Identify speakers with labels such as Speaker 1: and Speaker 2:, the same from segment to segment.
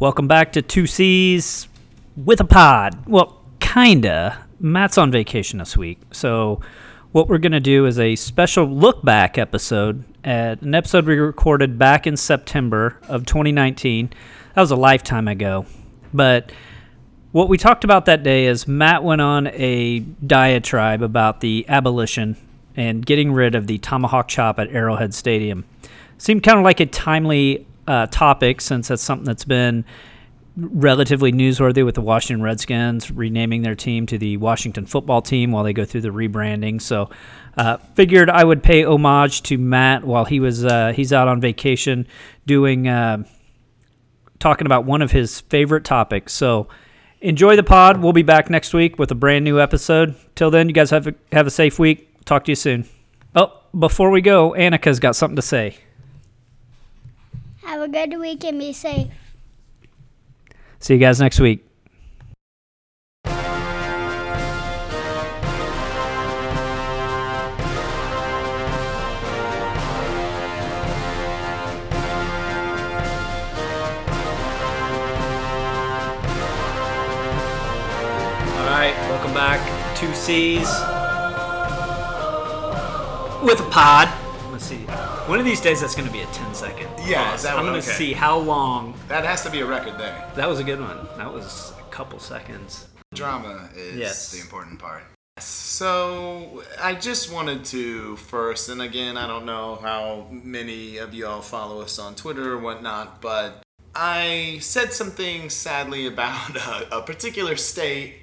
Speaker 1: Welcome back to Two C's with a pod. Well, kinda. Matt's on vacation this week, so what we're gonna do is a special look back episode at an episode we recorded back in September of 2019. That was a lifetime ago, but what we talked about that day is Matt went on a diatribe about the abolition and getting rid of the tomahawk chop at Arrowhead Stadium. Seemed kind of like a timely uh, topic since that's something that's been relatively newsworthy with the Washington Redskins renaming their team to the Washington Football Team while they go through the rebranding. So, uh, figured I would pay homage to Matt while he was uh, he's out on vacation doing uh, talking about one of his favorite topics. So, enjoy the pod. We'll be back next week with a brand new episode. Till then, you guys have a, have a safe week. Talk to you soon. Oh, before we go, Annika's got something to say.
Speaker 2: Have a good week and be safe.
Speaker 1: See you guys next week. All right, welcome back. Two C's with a pod. Let's see. One of these days, that's going to be a 10 second.
Speaker 3: That
Speaker 1: I'm going to
Speaker 3: okay.
Speaker 1: see how long.
Speaker 3: That has to be a record there.
Speaker 1: That was a good one. That was a couple seconds.
Speaker 3: Drama is
Speaker 1: Yes.
Speaker 3: the important part. So I just wanted to first, and again, I don't know how many of you all follow us on Twitter or whatnot, but I said some things sadly about a, a particular state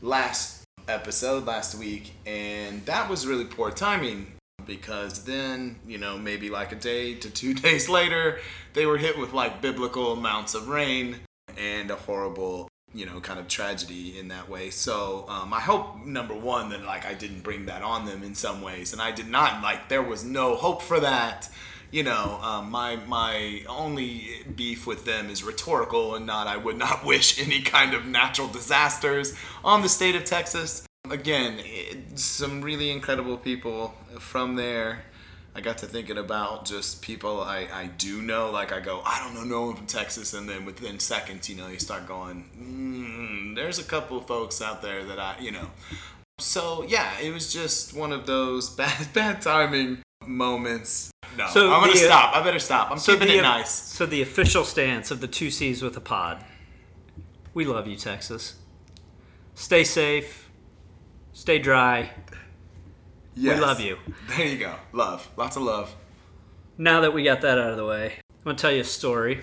Speaker 3: last episode, last week, and that was really poor timing because then, you know, maybe like a day to two days later, they were hit with like biblical amounts of rain and a horrible you know kind of tragedy in that way. So um, i hope number one that like i didn't bring that on them in some ways. And i did not like there was no hope for that. You know um, my my only beef with them is rhetorical and not i would not wish any kind of natural disasters on the state of texas again it, some really incredible people from there I got to thinking about just people I, I do know. Like I go, I don't know no one from Texas, and then within seconds, you know, you start going, mm, there's a couple of folks out there that I, you know. So yeah, it was just one of those bad bad timing moments. No,
Speaker 1: So
Speaker 3: I'm gonna
Speaker 1: the, uh,
Speaker 3: stop. I better stop. I'm keeping
Speaker 1: the,
Speaker 3: it nice.
Speaker 1: So the official stance of the two C's with a pod. We love you, Texas. Stay safe. Stay dry.
Speaker 3: Yes.
Speaker 1: love you.
Speaker 3: There you go. Love. Lots of love.
Speaker 1: Now that we got that out of the way, I'm gonna tell you a story.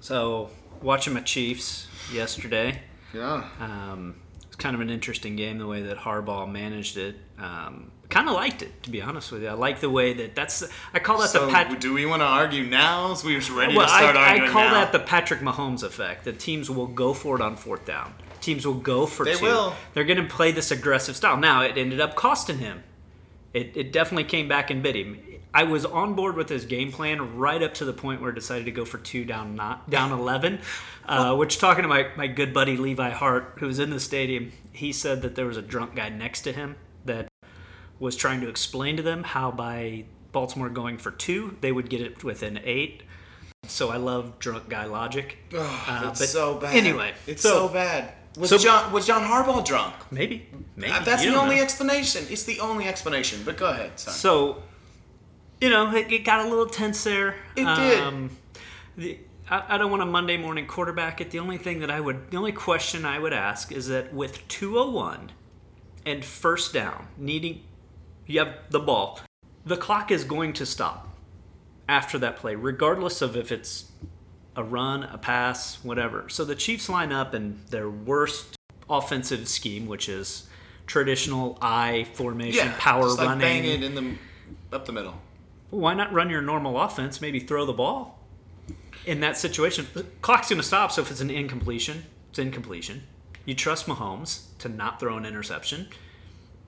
Speaker 1: So watching my Chiefs yesterday.
Speaker 3: Yeah.
Speaker 1: Um, it's kind of an interesting game the way that Harbaugh managed it. Um, kind of liked it, to be honest with you. I like the way that that's. I call that
Speaker 3: So
Speaker 1: the Pat.
Speaker 3: do we want to argue now? So we're ready
Speaker 1: Well,
Speaker 3: to start
Speaker 1: I,
Speaker 3: arguing
Speaker 1: I call
Speaker 3: now?
Speaker 1: that the Patrick Mahomes effect. That teams will go for it on fourth down. Teams will go for
Speaker 3: They
Speaker 1: two.
Speaker 3: will.
Speaker 1: They're going to play this aggressive style. Now it ended up costing him. It, it definitely came back and bit him. I was on board with his game plan right up to the point where I decided to go for two down not down eleven. Uh, which talking to my, my good buddy Levi Hart, who was in the stadium, he said that there was a drunk guy next to him that was trying to explain to them how by Baltimore going for two, they would get it within eight. So I love drunk guy logic. Uh,
Speaker 3: It's so bad.
Speaker 1: Anyway,
Speaker 3: it's so, bad. Was
Speaker 1: so-
Speaker 3: John was John Harbaugh drunk?
Speaker 1: Maybe, maybe
Speaker 3: Uh, That's the only
Speaker 1: know.
Speaker 3: explanation. It's the only explanation. But go ahead, son.
Speaker 1: So, you know, it, it got a little tense there.
Speaker 3: It did.
Speaker 1: Um, the, I, I don't want a Monday morning quarterback it. The only thing that I would, the only question I would ask is that with 201 and first down, needing, you have the ball, the clock is going to stop after that play, regardless of if it's a run, a pass, whatever. So the Chiefs line up in their worst offensive scheme, which is traditional I formation, power
Speaker 3: just like
Speaker 1: running.
Speaker 3: bang it in the up the middle.
Speaker 1: Why not run your normal offense? Maybe throw the ball. In that situation, the clock's going to stop. So if it's an incompletion, it's incompletion. You trust Mahomes to not throw an interception.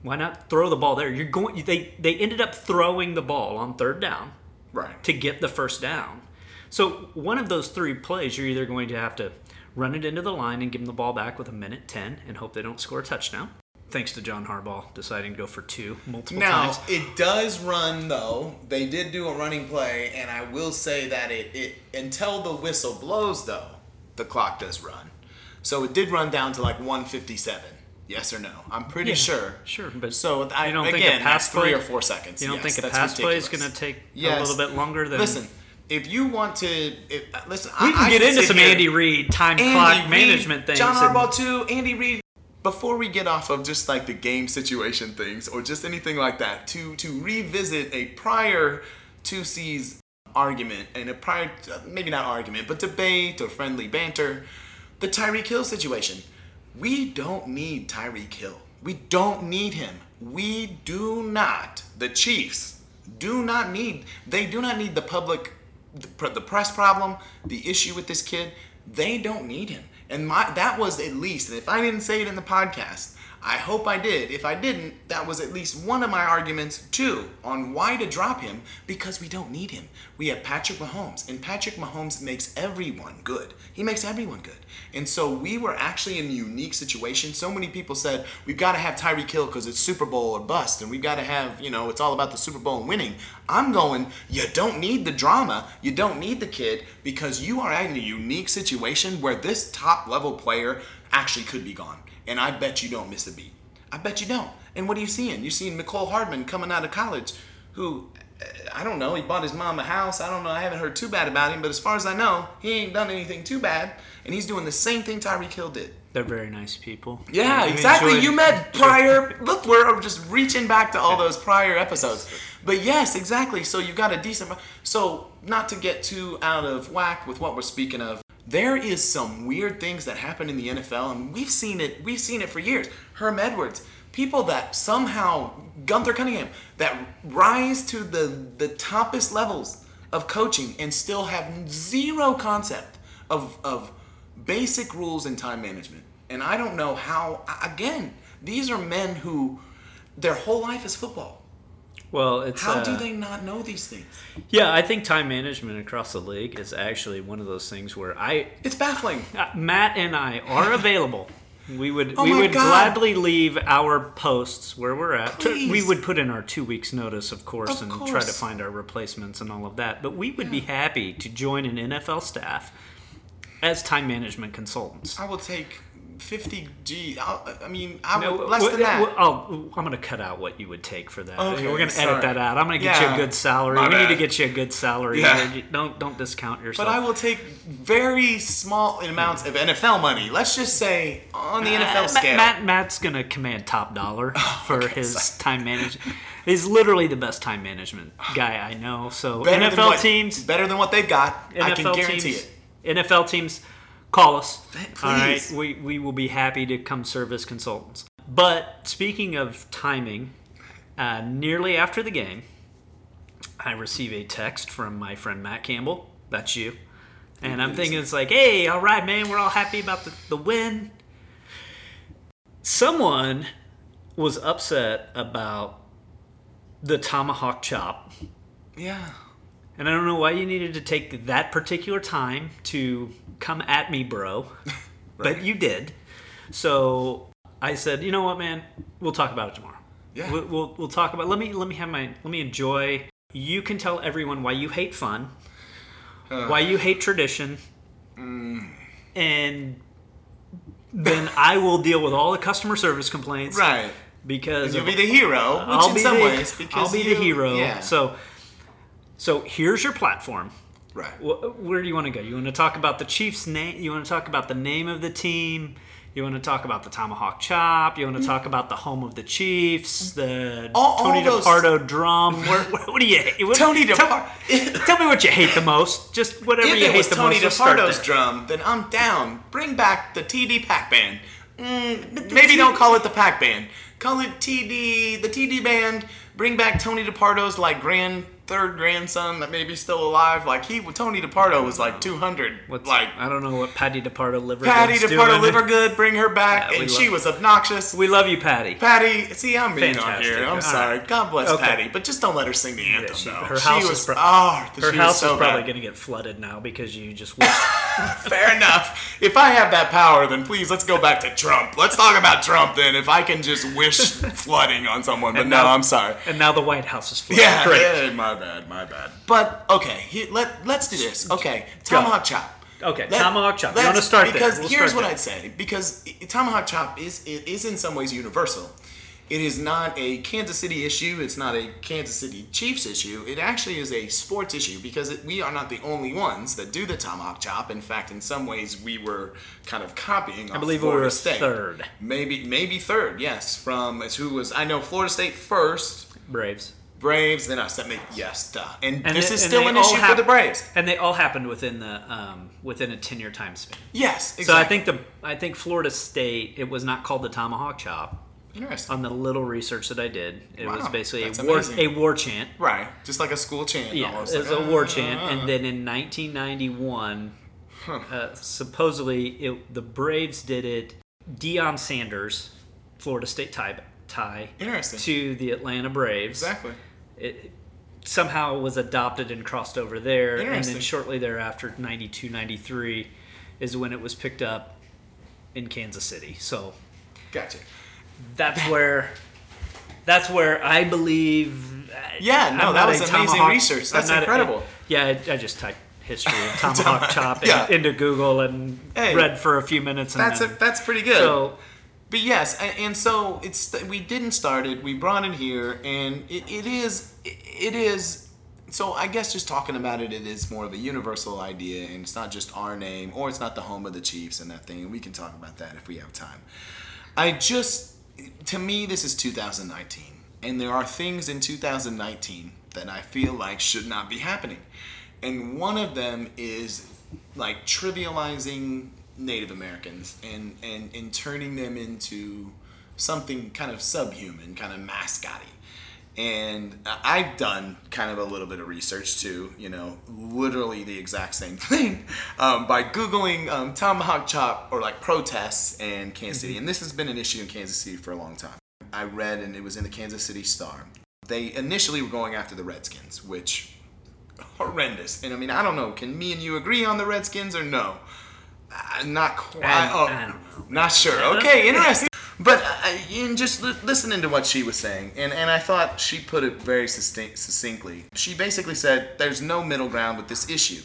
Speaker 1: Why not throw the ball there? You're going. They they ended up throwing the ball on third down
Speaker 3: Right.
Speaker 1: to get the first down. So one of those three plays, you're either going to have to run it into the line and give them the ball back with a minute ten and hope they don't score a touchdown. Thanks to John Harbaugh deciding to go for two multiple
Speaker 3: Now
Speaker 1: times.
Speaker 3: Now, it does run though. They did do a running play, and I will say that it, it until the whistle blows though, the clock does run. So it did run down to like 157. Yes or no? I'm pretty
Speaker 1: Yeah,
Speaker 3: sure.
Speaker 1: sure, but
Speaker 3: so I
Speaker 1: don't
Speaker 3: again,
Speaker 1: think a pass
Speaker 3: that's three
Speaker 1: play-
Speaker 3: or four seconds.
Speaker 1: You don't
Speaker 3: Yes,
Speaker 1: think a pass play is going to take
Speaker 3: Yes.
Speaker 1: a little bit longer than?
Speaker 3: Listen, if you want to, if, listen,
Speaker 1: we
Speaker 3: I,
Speaker 1: can
Speaker 3: I
Speaker 1: get into some
Speaker 3: here-
Speaker 1: Andy Reid time
Speaker 3: Andy
Speaker 1: clock
Speaker 3: Reid,
Speaker 1: management things.
Speaker 3: John Harbaugh too. Andy Reid. Before we get off of just like the game situation things or just anything like that, to to revisit a prior two C's argument and a prior maybe not argument but debate or friendly banter, the Tyreek Hill situation. We don't need Tyreek Hill. We don't need him. We do not. The Chiefs do not need. They do not need the public, the, press problem, the issue with this kid. They don't need him. And my that was at least. And if I didn't say it in the podcast, I hope I did. If I didn't, that was at least one of my arguments too on why to drop him because we don't need him. We have Patrick Mahomes, and Patrick Mahomes makes everyone good. He makes everyone good. And so we were actually in a unique situation. So many people said we've got to have Tyreek Hill because it's Super Bowl or bust, and we've got to have you know it's all about the Super Bowl and winning. I'm going. You don't need the drama. You don't need the kid because you are in a unique situation where this top level player actually could be gone. And I bet you don't miss a beat. I bet you don't. And what are you seeing? You're seeing Mecole Hardman coming out of college, who uh, I don't know. He bought his mom a house. I don't know. I haven't heard too bad about him, but as far as I know, he ain't done anything too bad, and he's doing the same thing Tyreek Hill did.
Speaker 1: They're very nice people.
Speaker 3: Yeah,
Speaker 1: I
Speaker 3: exactly.
Speaker 1: enjoyed-
Speaker 3: You met prior. Look, we're just reaching back to all those prior episodes. But yes, exactly. So you've got a decent. So not to get too out of whack with what we're speaking of, there is some weird things that happen in the NFL, and we've seen it. We've seen it for years. Herm Edwards, people that somehow Gunther Cunningham that rise to the the toppest levels of coaching and still have zero concept of of basic rules in time management. And I don't know how, again, these are men who their whole life is football.
Speaker 1: Well, it's
Speaker 3: How
Speaker 1: uh,
Speaker 3: do they not know these things?
Speaker 1: Yeah, I think time management across the league is actually one of those things where I,
Speaker 3: It's baffling.
Speaker 1: uh, Matt and I are available. We would
Speaker 3: Oh
Speaker 1: we would
Speaker 3: God.
Speaker 1: gladly leave our posts where we're at.
Speaker 3: Please.
Speaker 1: We would put in our two weeks notice, of course,
Speaker 3: Of
Speaker 1: and try to find our replacements and all of that. But we would be happy to join an NFL staff as time management consultants.
Speaker 3: I will take 50 G. I mean, I
Speaker 1: No,
Speaker 3: would, less
Speaker 1: what-
Speaker 3: than that.
Speaker 1: what- I'll, I'm going to cut out what you would take for that.
Speaker 3: Okay,
Speaker 1: We're going to edit that out. I'm going to get you a good salary.
Speaker 3: my
Speaker 1: We need to get you a good salary.
Speaker 3: Yeah.
Speaker 1: Don't don't discount yourself.
Speaker 3: but I will take very small amounts of NFL money. Let's just say on the
Speaker 1: Uh,
Speaker 3: NFL scale.
Speaker 1: Matt Matt's going to command top dollar for
Speaker 3: okay,
Speaker 1: his
Speaker 3: sorry.
Speaker 1: time management. He's literally the best time management guy I know. So
Speaker 3: better
Speaker 1: NFL
Speaker 3: what-
Speaker 1: teams,
Speaker 3: better than what they've got.
Speaker 1: NFL
Speaker 3: I can guarantee
Speaker 1: teams,
Speaker 3: it.
Speaker 1: NFL teams, call us.
Speaker 3: Please.
Speaker 1: All right, we we will be happy to come serve as consultants. But speaking of timing, uh, nearly after the game, I receive a text from my friend Matt Campbell. That's you. And I'm thinking it's like, hey, all right, man, we're all happy about the, the win. Someone was upset about the tomahawk chop.
Speaker 3: Yeah.
Speaker 1: And I don't know why you needed to take that particular time to come at me, bro. But you did. So I said, you know what, man? We'll talk about it tomorrow.
Speaker 3: Yeah.
Speaker 1: We'll, we'll, we'll talk about. Let me let me have my let me enjoy. You can tell everyone why you hate fun, why you hate tradition,
Speaker 3: Mm.
Speaker 1: and then I will deal with all the customer service complaints.
Speaker 3: Right.
Speaker 1: Because
Speaker 3: You'll
Speaker 1: of-
Speaker 3: be the hero, which
Speaker 1: I'll
Speaker 3: in
Speaker 1: be
Speaker 3: some
Speaker 1: the,
Speaker 3: ways, because
Speaker 1: I'll be
Speaker 3: you-
Speaker 1: the hero.
Speaker 3: Yeah.
Speaker 1: So, so here's your platform.
Speaker 3: right.
Speaker 1: Where do you want to go? You want to talk about the Chiefs' name? You want to talk about the name of the team? You want to talk about the tomahawk chop? You want to talk about the home of the Chiefs? The
Speaker 3: All- all
Speaker 1: Tony
Speaker 3: those-
Speaker 1: DiPardo drum? Where, where, what do you hate? What,
Speaker 3: Tony
Speaker 1: tell,
Speaker 3: DiPardo.
Speaker 1: tell me what you hate the most. Just whatever
Speaker 3: If
Speaker 1: you hate the
Speaker 3: Tony
Speaker 1: most. Start DiPardo's
Speaker 3: drum, then I'm down. Bring back the TD Pack Band. Mm, maybe don't call it the Pack Band. Call it TD, the TD Band. Bring back Tony DiPardo's like grand third grandson that may be still alive. Like he, with Tony DiPardo was like 200.
Speaker 1: What's,
Speaker 3: like
Speaker 1: I don't know what Patty DiPardo liver.
Speaker 3: Patty
Speaker 1: Good's
Speaker 3: DiPardo
Speaker 1: doing.
Speaker 3: liver good. Bring her back,
Speaker 1: Yeah,
Speaker 3: and she was obnoxious.
Speaker 1: We love you, Patty.
Speaker 3: Patty, see, I'm being on here. I'm
Speaker 1: All
Speaker 3: sorry.
Speaker 1: right.
Speaker 3: God bless
Speaker 1: Okay.
Speaker 3: Patty, but just don't let her sing the anthem.
Speaker 1: she-
Speaker 3: though.
Speaker 1: her
Speaker 3: she
Speaker 1: house is
Speaker 3: was,
Speaker 1: pro-
Speaker 3: oh,
Speaker 1: Her house
Speaker 3: so
Speaker 1: is probably going to get flooded now because you just.
Speaker 3: Fair enough. If I have that power, then please let's go back to Trump. Let's talk about Trump then. If I can just wish flooding on someone, but
Speaker 1: And
Speaker 3: no, I'm sorry.
Speaker 1: and now the White House is flooded.
Speaker 3: Yeah,
Speaker 1: Great.
Speaker 3: yeah, my bad, my bad. But okay, he, let let's do this. Okay, tomahawk chop.
Speaker 1: Okay,
Speaker 3: Let-
Speaker 1: tomahawk chop. You
Speaker 3: let's-
Speaker 1: want to start
Speaker 3: because
Speaker 1: there? We'll
Speaker 3: here's
Speaker 1: start
Speaker 3: what
Speaker 1: there.
Speaker 3: I'd say. Because i- tomahawk chop is it is in some ways universal. It is not a Kansas City issue. It's not a Kansas City Chiefs issue. It actually is a sports issue because it, we are not the only ones that do the tomahawk chop. In fact, in some ways, we were kind of copying.
Speaker 1: I believe we were third.
Speaker 3: Maybe maybe third. Yes, from it's who was I know Florida State first.
Speaker 1: Braves.
Speaker 3: Braves, then us. That make yes, duh. And,
Speaker 1: And
Speaker 3: this
Speaker 1: they-
Speaker 3: is still an issue for the Braves.
Speaker 1: And they all happened within the um, within a ten year time span.
Speaker 3: Yes, exactly.
Speaker 1: So I think the I think Florida State it was not called the tomahawk chop.
Speaker 3: interesting.
Speaker 1: On the little research that I did, it was basically a war,
Speaker 3: amazing.
Speaker 1: a war chant.
Speaker 3: Right, just like a school chant.
Speaker 1: Yeah,
Speaker 3: almost,
Speaker 1: it was
Speaker 3: like,
Speaker 1: a war
Speaker 3: "Ah,
Speaker 1: chant,
Speaker 3: ah."
Speaker 1: and then in 1991, uh, supposedly it, the Braves did it. Deion Sanders, Florida State tie, tie
Speaker 3: Interesting.
Speaker 1: to the Atlanta Braves.
Speaker 3: exactly.
Speaker 1: It somehow was adopted and crossed over there, and then shortly thereafter, 92, 93, is when it was picked up in Kansas City. So
Speaker 3: Gotcha.
Speaker 1: that's where. That's where I believe.
Speaker 3: Uh, yeah, no, that was amazing
Speaker 1: tomahawk-
Speaker 3: research. That's
Speaker 1: not a-
Speaker 3: incredible.
Speaker 1: yeah, I, I just typed history of tomahawk chop
Speaker 3: Yeah.
Speaker 1: into Google and
Speaker 3: Hey,
Speaker 1: read for a few minutes. And
Speaker 3: That's a, that's pretty good.
Speaker 1: so
Speaker 3: But yes, and, so it's we didn't start it. We brought it here, and it, it is it is. So I guess just talking about it, it is more of a universal idea, and it's not just our name, or it's not the home of the Chiefs and that thing. We can talk about that if we have time. I just, to me, this is 2019, and there are things in 2019 that I feel like should not be happening, and one of them is like trivializing Native Americans and and and turning them into something kind of subhuman, kind of mascotty. And I've done kind of a little bit of research too, you know, literally the exact same thing um, by Googling um, tomahawk chop or like protests in Kansas City. And this has been an issue in Kansas City for a long time. I read, and it was in the Kansas City Star. They initially were going after the Redskins, which horrendous. And I mean, I don't know. Can me and you agree on the Redskins or no? Uh, not quite.
Speaker 1: I-
Speaker 3: oh,
Speaker 1: I don't know.
Speaker 3: Not sure. Okay, interesting. But uh, in just li- listening to what she was saying, and, and I thought she put it very sustain- succinctly. She basically said there's no middle ground with this issue.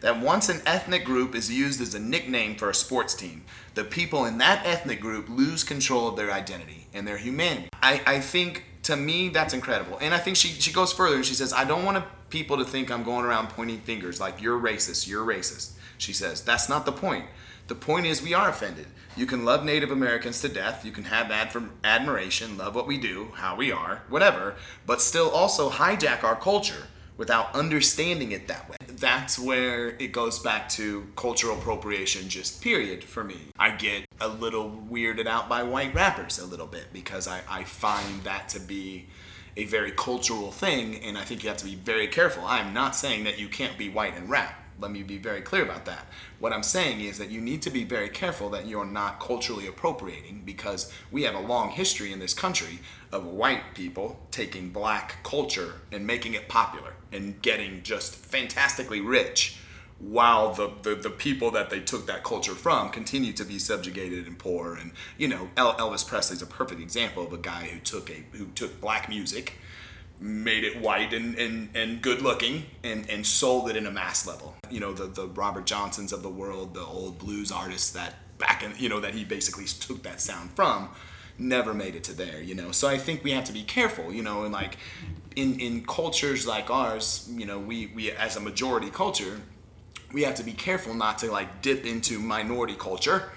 Speaker 3: That once an ethnic group is used as a nickname for a sports team, the people in that ethnic group lose control of their identity and their humanity. I, I think to me that's incredible. And I think she, she goes further and she says, I don't want people to think I'm going around pointing fingers like you're racist, you're racist. She says, that's not the point. The point is we are offended. You can love Native Americans to death, you can have ad- admiration, love what we do, how we are, whatever, but still also hijack our culture without understanding it that way. That's where it goes back to cultural appropriation, just period, for me. I get a little weirded out by white rappers a little bit because I, I find that to be a very cultural thing, and I think you have to be very careful. I'm not saying that you can't be white and rap. Let me be very clear about that. What I'm saying is that you need to be very careful that you're not culturally appropriating because we have a long history in this country of white people taking black culture and making it popular and getting just fantastically rich while the, the, the people that they took that culture from continue to be subjugated and poor and you know El- Elvis Presley's a perfect example of a guy who took a who took black music made it white and, and, and good looking and, and sold it in a mass level. You know, the, the Robert Johnsons of the world, the old blues artists that back in, you know, that he basically took that sound from, never made it to there, you know. So I think we have to be careful, you know, and like in, in cultures like ours, you know, we, we as a majority culture, we have to be careful not to like dip into minority culture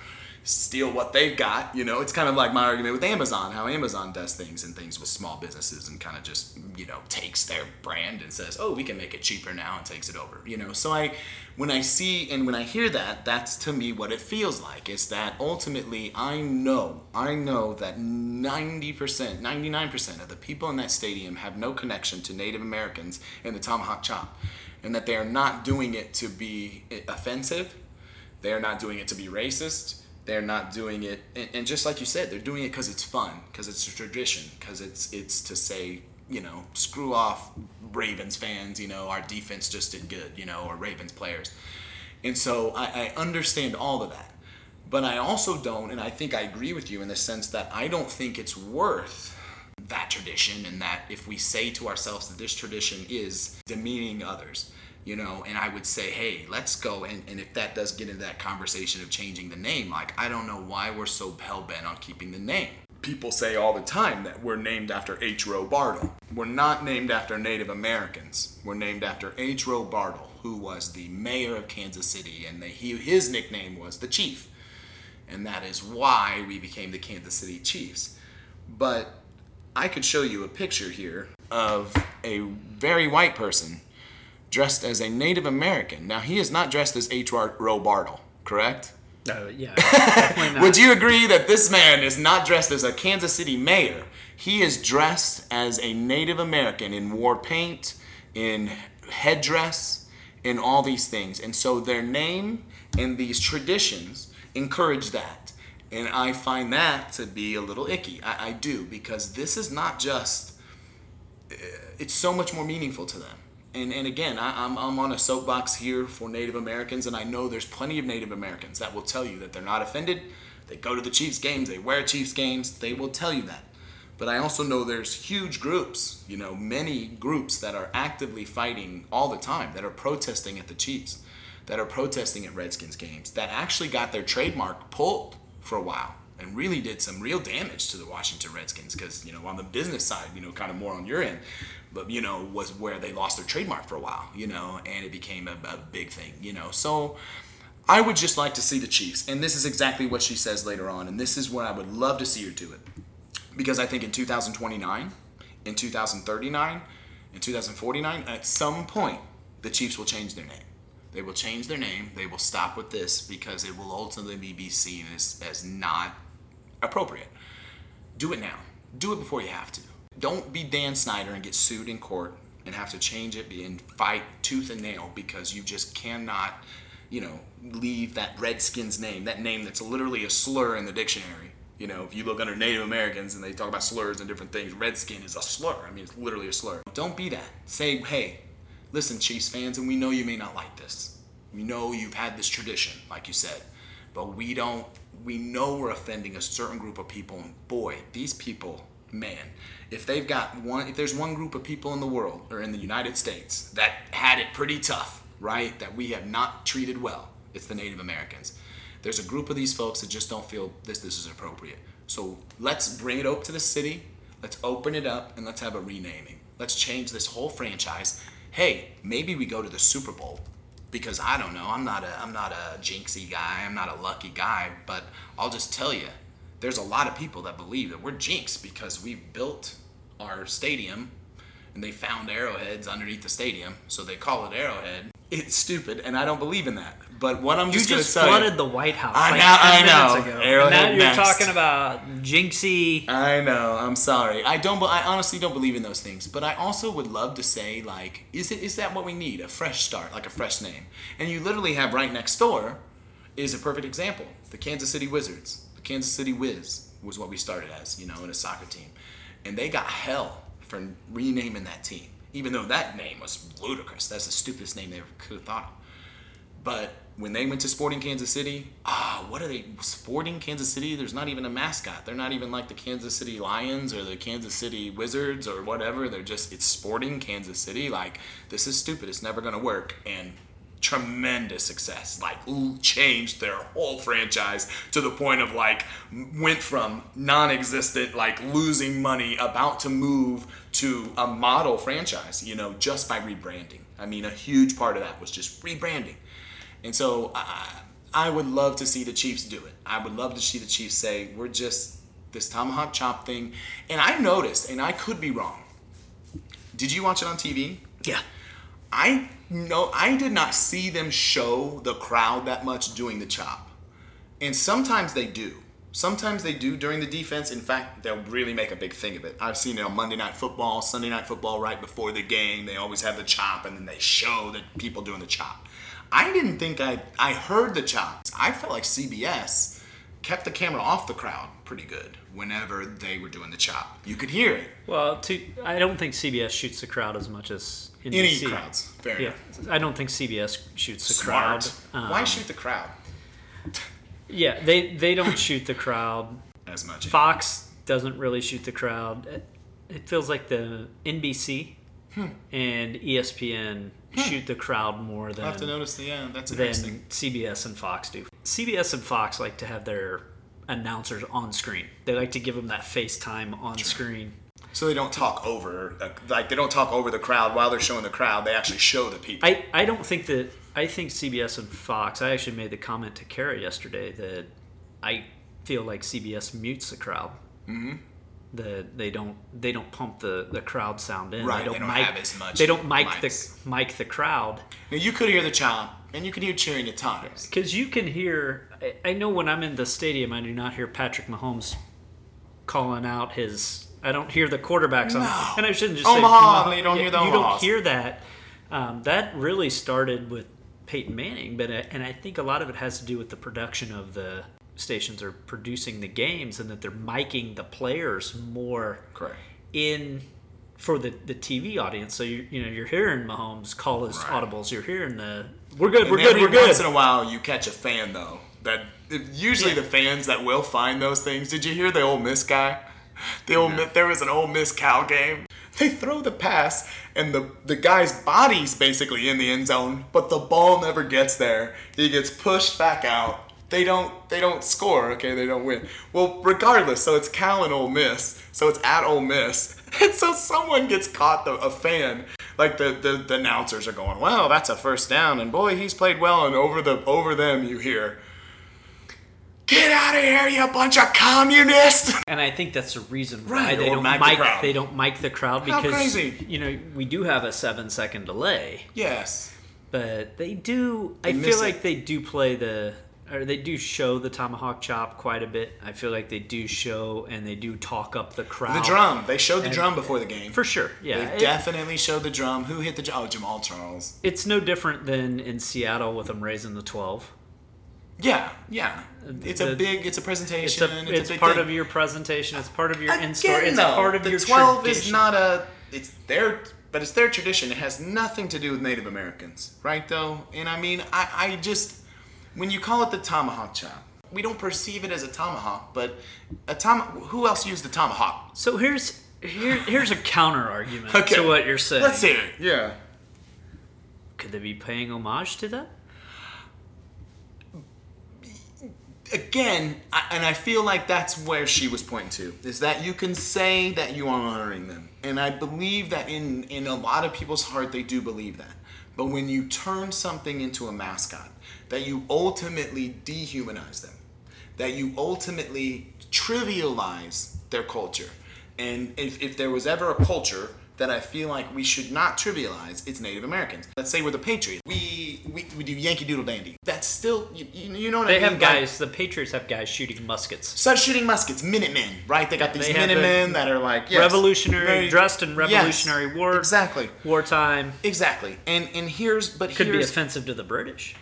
Speaker 3: steal what they've got you know? It's kind of like my argument with amazon how amazon does things and things with small businesses and kind of just you know takes their brand and says oh we can make it cheaper now and takes it over you know? So i when i see and when i hear that that's to me what it feels like is that ultimately i know i know that 90% 99% of the people in that stadium have no connection to native americans and the tomahawk chop and that they are not doing it to be offensive they're not doing it to be racist they're not doing it and, and just like you said they're doing it because it's fun because it's a tradition because it's it's to say you know screw off ravens fans you know our defense just did good you know or ravens players. And so I, I understand all of that. But i also don't and i think i agree with you in the sense that i don't think it's worth that tradition and that if we say to ourselves that this tradition is demeaning others you know, and I would say, hey, let's go. And, and if that does get into that conversation of changing the name, like, I don't know why we're so hell bent on keeping the name. People say all the time that we're named after H. Roe Bartle. We're not named after Native Americans. We're named after H. Roe Bartle, who was the mayor of Kansas City, and they, he, his nickname was the Chief. And that is why we became the Kansas City Chiefs. But I could show you a picture here of a very white person dressed as a Native American. Now, he is not dressed as H. Roe Bartle, correct?
Speaker 1: Uh, yeah.
Speaker 3: Would you agree that this man is not dressed as a Kansas City mayor? He is dressed as a Native American in war paint, in headdress, in all these things. And so their name and these traditions encourage that. And I find that to be a little icky. I, I do, because this is not just, uh, it's so much more meaningful to them. And, and again, I, I'm, I'm on a soapbox here for Native Americans, and I know there's plenty of Native Americans that will tell you that they're not offended. They go to the Chiefs games, they wear Chiefs games, they will tell you that. But I also know there's huge groups, you know, many groups that are actively fighting all the time, that are protesting at the Chiefs, that are protesting at Redskins games, that actually got their trademark pulled for a while and really did some real damage to the Washington Redskins because, you know, on the business side, you know, kind of more on your end, but, you know, was where they lost their trademark for a while, you know, and it became a, a big thing, you know. So I would just like to see the Chiefs, and this is exactly what she says later on, and this is where I would love to see her do it because I think in 2029, in 2039, in 2049, at some point, the Chiefs will change their name. They will change their name. They will stop with this because it will ultimately be seen as, as not appropriate. Do it now. Do it before you have to. Don't be Dan Snyder and get sued in court and have to change it and fight tooth and nail because you just cannot, you know, leave that Redskins name, that name that's literally a slur in the dictionary. You know, if you look under Native Americans and they talk about slurs and different things, Redskin is a slur. I mean, it's literally a slur. Don't be that. Say, hey, listen, Chiefs fans, and we know you may not like this. We know you've had this tradition, like you said, but we don't, we know we're offending a certain group of people. And boy, these people, man, if they've got one, if there's one group of people in the world or in the United States that had it pretty tough, right, that we have not treated well, it's the Native Americans. There's a group of these folks that just don't feel this this is appropriate. So let's bring it up to the city. Let's open it up and let's have a renaming. Let's change this whole franchise. Hey, maybe we go to the Super Bowl because I don't know. I'm not a I'm not a jinxie guy. I'm not a lucky guy, but I'll just tell you, there's a lot of people that believe that we're jinx because we built our stadium and they found arrowheads underneath the stadium, so they call it Arrowhead. It's stupid, and I don't believe in that. But what I'm
Speaker 1: You
Speaker 3: just,
Speaker 1: just
Speaker 3: gonna
Speaker 1: flooded
Speaker 3: you,
Speaker 1: the White House.
Speaker 3: I
Speaker 1: like
Speaker 3: know-
Speaker 1: 10
Speaker 3: I know. Arrowhead
Speaker 1: and now you're
Speaker 3: next.
Speaker 1: talking about jinxie.
Speaker 3: I know. I'm sorry. I don't. I honestly don't believe in those things. But I also would love to say, like, is it is that what we need? A fresh start, like a fresh name. And you literally have right next door is a perfect example. The Kansas City Wizards. The Kansas City Wiz was what we started as, you know, in a soccer team, and they got hell for renaming that team, even though that name was ludicrous. That's the stupidest name they ever could have thought of. But when they went to Sporting Kansas City, ah, what are they? Sporting Kansas City? There's not even a mascot. They're not even like the Kansas City Lions or the Kansas City Wizards or whatever. They're just, it's Sporting Kansas City. Like, this is stupid. It's never going to work. And tremendous success. Like, changed their whole franchise to the point of like, went from non existent, like losing money, about to move to a model franchise, you know, just by rebranding. I mean, a huge part of that was just rebranding. And so I, I would love to see the Chiefs do it. I would love to see the Chiefs say, we're just this tomahawk chop thing. And I noticed, and I could be wrong. Did you watch it on TV?
Speaker 1: Yeah.
Speaker 3: I no, I did not see them show the crowd that much doing the chop. And sometimes they do. Sometimes they do during the defense. In fact, they'll really make a big thing of it. I've seen it on Monday Night Football, Sunday Night Football, right before the game. They always have the chop and then they show the people doing the chop. I didn't think I I heard the chops. I felt like CBS kept the camera off the crowd pretty good whenever they were doing the chop. You could hear it.
Speaker 1: Well, to, I don't think CBS shoots the crowd as much as
Speaker 3: Any
Speaker 1: NBC.
Speaker 3: crowds. Fair
Speaker 1: Yeah,
Speaker 3: enough.
Speaker 1: I don't think CBS shoots the
Speaker 3: Smart.
Speaker 1: crowd.
Speaker 3: Why
Speaker 1: Um,
Speaker 3: shoot the crowd
Speaker 1: Yeah, they they don't shoot the crowd.
Speaker 3: as much?
Speaker 1: Fox doesn't really shoot the crowd. It, it feels like the NBC
Speaker 3: Hmm.
Speaker 1: and ESPN shoot the crowd more
Speaker 3: I have to
Speaker 1: than
Speaker 3: notice the yeah. That's
Speaker 1: than
Speaker 3: interesting.
Speaker 1: CBS and Fox do. CBS and Fox like to have their announcers on screen. They like to give them that FaceTime on screen.
Speaker 3: So they don't talk over, like they don't talk over the crowd while they're showing the crowd. They actually show the people.
Speaker 1: I, I don't think that I think CBS and Fox. I actually made the comment to Kara yesterday that I feel like CBS mutes the crowd. Mm-hmm. That they don't they don't pump the, the crowd sound in.
Speaker 3: Right,
Speaker 1: They don't,
Speaker 3: they don't
Speaker 1: mic,
Speaker 3: have as much
Speaker 1: They don't mic
Speaker 3: mics.
Speaker 1: the mic the crowd
Speaker 3: now you could hear the chop, and you could hear cheering at times.
Speaker 1: because you can hear. I, I know when I'm in the stadium, I do not hear Patrick Mahomes calling out his. I don't hear the quarterbacks on,
Speaker 3: No.
Speaker 1: and I shouldn't just
Speaker 3: Omaha,
Speaker 1: say
Speaker 3: you don't
Speaker 1: Yeah,
Speaker 3: hear the
Speaker 1: You don't hear that. Um, that really started with Peyton Manning, but uh, and I think a lot of it has to do with the production of the stations are producing the games and that they're miking the players more
Speaker 3: Correct.
Speaker 1: in for the, the TV audience. So you you know you're hearing Mahomes call his
Speaker 3: Right.
Speaker 1: audibles. You're hearing the we're good, we're good, we're good.
Speaker 3: once in a while, you catch a fan though. That usually
Speaker 1: Yeah.
Speaker 3: the fans that will find those things. Did you hear the Ole Miss guy? The old Mi- there was an Ole Miss Cal game. They throw the pass, and the the guy's body's basically in the end zone, but the ball never gets there. He gets pushed back out. They don't they don't score. Okay, they don't win. Well, regardless, so it's Cal and Ole Miss. So it's at Ole Miss, and so someone gets caught. The, a fan, like the, the the announcers are going, "Well, that's a first down," and boy, he's played well. And over the over them, you hear. Get out of here, you bunch of communists!
Speaker 1: And I think that's the reason why
Speaker 3: Right,
Speaker 1: they don't
Speaker 3: mic the crowd.
Speaker 1: they don't mic the crowd
Speaker 3: How
Speaker 1: because
Speaker 3: crazy.
Speaker 1: you know we do have a seven second delay,
Speaker 3: Yes.
Speaker 1: but they do. I feel
Speaker 3: miss
Speaker 1: like they do play the or they do show the tomahawk chop quite a bit. I feel like they do show and they do talk up the crowd.
Speaker 3: The drum. They showed the
Speaker 1: And-
Speaker 3: drum before the game.
Speaker 1: for sure. Yeah,
Speaker 3: They
Speaker 1: It-
Speaker 3: definitely showed the drum. Who hit the drum? Oh, Jamaal Charles.
Speaker 1: it's no different than in Seattle with them raising the twelve.
Speaker 3: Yeah, yeah. It's a big. It's a
Speaker 1: It's
Speaker 3: presentation.
Speaker 1: a,
Speaker 3: It's,
Speaker 1: it's,
Speaker 3: a big
Speaker 1: part
Speaker 3: thing.
Speaker 1: of your presentation. It's part of your
Speaker 3: Again,
Speaker 1: in store. It's
Speaker 3: though,
Speaker 1: part of
Speaker 3: the
Speaker 1: your
Speaker 3: twelve
Speaker 1: tradition.
Speaker 3: is not a. It's their, but it's their tradition. It has nothing to do with Native Americans, right? Though, and I mean, I, I just when you call it the tomahawk chop, we don't perceive it as a tomahawk, but a tom. Who else used the tomahawk?
Speaker 1: So here's here, here's a counter argument
Speaker 3: Okay.
Speaker 1: to what you're saying.
Speaker 3: Let's hear it. Yeah.
Speaker 1: Could they be paying homage to that?
Speaker 3: Again, I, and I feel like that's where she was pointing to is that you can say that you are honoring them, and I believe that in in a lot of people's heart they do believe that. But when you turn something into a mascot, that you ultimately dehumanize them, that you ultimately trivialize their culture, and if, if there was ever a culture that I feel like we should not trivialize, it's Native Americans. Let's say we're the Patriots. We we, we do Yankee Doodle Dandy. That's still you, you know what I mean.
Speaker 1: They have
Speaker 3: Like-
Speaker 1: guys. The Patriots have guys shooting muskets.
Speaker 3: Start shooting muskets, Minutemen, right? They got these
Speaker 1: They have the
Speaker 3: Minutemen that are like yes,
Speaker 1: revolutionary,
Speaker 3: very-
Speaker 1: dressed in
Speaker 3: yes,
Speaker 1: revolutionary war,
Speaker 3: Exactly,
Speaker 1: wartime.
Speaker 3: exactly. And and here's but
Speaker 1: Could be offensive to the British.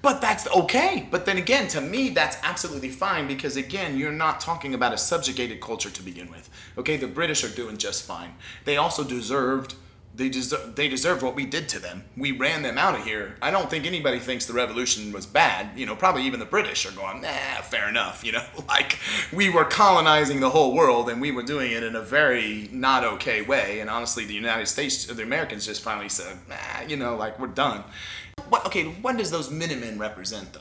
Speaker 3: But that's okay. But then again, to me, that's absolutely fine because again, you're not talking about a subjugated culture to begin with. Okay, the British are doing just fine. They also deserved. They deserve. They deserved what we did to them. We ran them out of here. I don't think anybody thinks the revolution was bad. You know, probably even the British are going, nah, fair enough. You know, like we were colonizing the whole world and we were doing it in a very not okay way. And honestly, the United States, the Americans, just finally said, nah, you know, like we're done. What, okay, what does those Minutemen represent, though?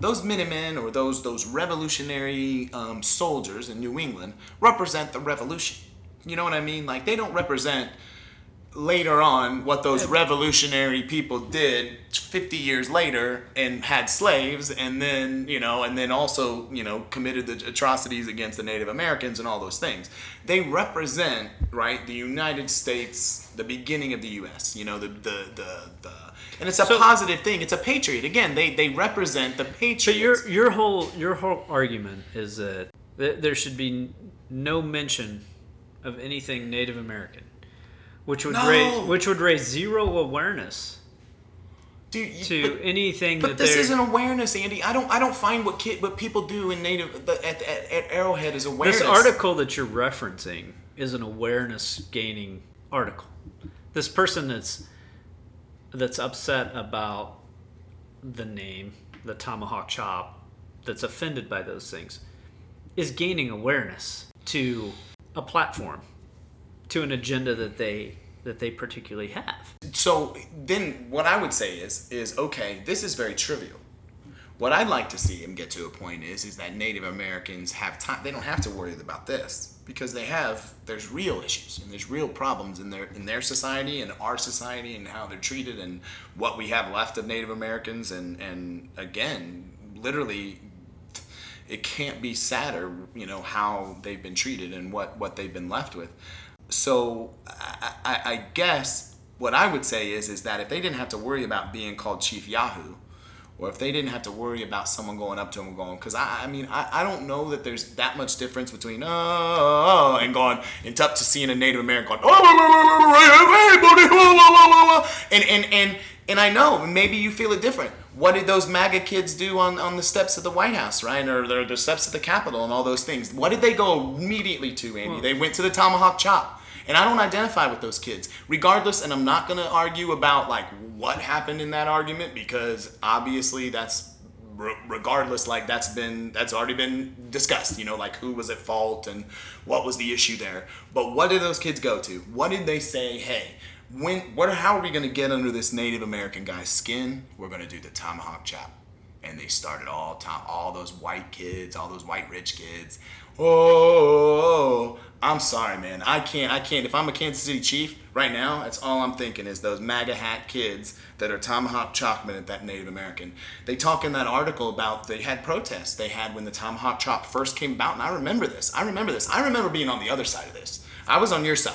Speaker 3: Those Minutemen or those those revolutionary um, soldiers in New England represent the revolution. You know what I mean? Like they don't represent later on what those revolutionary people did 50 years later and had slaves and then you know and then also you know committed the atrocities against the native americans and all those things they represent right the united states the beginning of the us you know the the the, the and it's a
Speaker 1: So-
Speaker 3: positive thing it's a patriot again they they represent the patriot.
Speaker 1: But your your whole your whole argument is that there should be no mention of anything Native American, which would
Speaker 3: No.
Speaker 1: raise which would raise zero awareness
Speaker 3: Dude, you-
Speaker 1: to
Speaker 3: but-
Speaker 1: anything
Speaker 3: But
Speaker 1: that
Speaker 3: this isn't awareness, Andy. I don't. I don't find what kid, what people do in native the, at, at, at Arrowhead is awareness.
Speaker 1: This article that you're referencing is an awareness gaining article. This person that's that's upset about the name, the tomahawk chop, that's offended by those things, is gaining awareness to a platform, to an agenda that they that they particularly have.
Speaker 3: So then what I would say is is okay, this is very trivial. What I'd like to see him get to a point is is that Native Americans have time they don't have to worry about this because they have there's real issues and there's real problems in their in their society and our society and how they're treated and what we have left of Native Americans. And and again literally it can't be sadder you know how they've been treated and what what they've been left with. So I, I, I guess what I would say is is that if they didn't have to worry about being called Chief Wahoo or if they didn't have to worry about someone going up to them and going, because I, I mean, I, I don't know that there's that much difference between oh, and going and up to seeing a Native American going, oh, and and and and I know maybe you feel it different. What did those MAGA kids do on, on the steps of the White House, right, or the, the steps of the Capitol and all those things? What did they go immediately to, Andy? They went to the tomahawk chop. And I don't identify with those kids, regardless. And I'm not going to argue about like what happened in that argument because obviously that's regardless like that's been that's already been discussed you know like who was at fault and what was the issue there. But what did those kids go to? What did they say hey when what how are we going to get under this native american guy's skin? We're going to do the tomahawk chop. And they started all time all those white kids all those white rich kids. Oh, oh, oh, oh I'm sorry, man. I can't. I can't. If I'm a Kansas City Chief right now, that's all I'm thinking is those MAGA hat kids that are tomahawk chopmen at that Native American. They talk in that article about they had protests they had when the tomahawk chop first came about, and I remember this. I remember this. I remember being on the other side of this. I was on your side.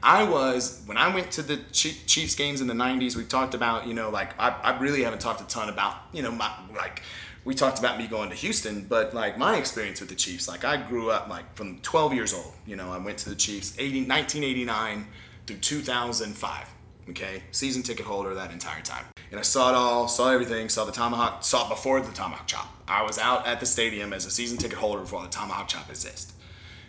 Speaker 3: I was when I went to the Chiefs games in the '90s. We talked about you know like I, I really haven't talked a ton about you know my like we talked about me going to Houston, but like my experience with the Chiefs, like I grew up like from 12 years old. You know, I went to the Chiefs 80, 1989 through 2005. Okay, season ticket holder that entire time, and I saw it all, saw everything, saw the tomahawk, saw it before the tomahawk chop. I was out at the stadium as a season ticket holder before the tomahawk chop existed.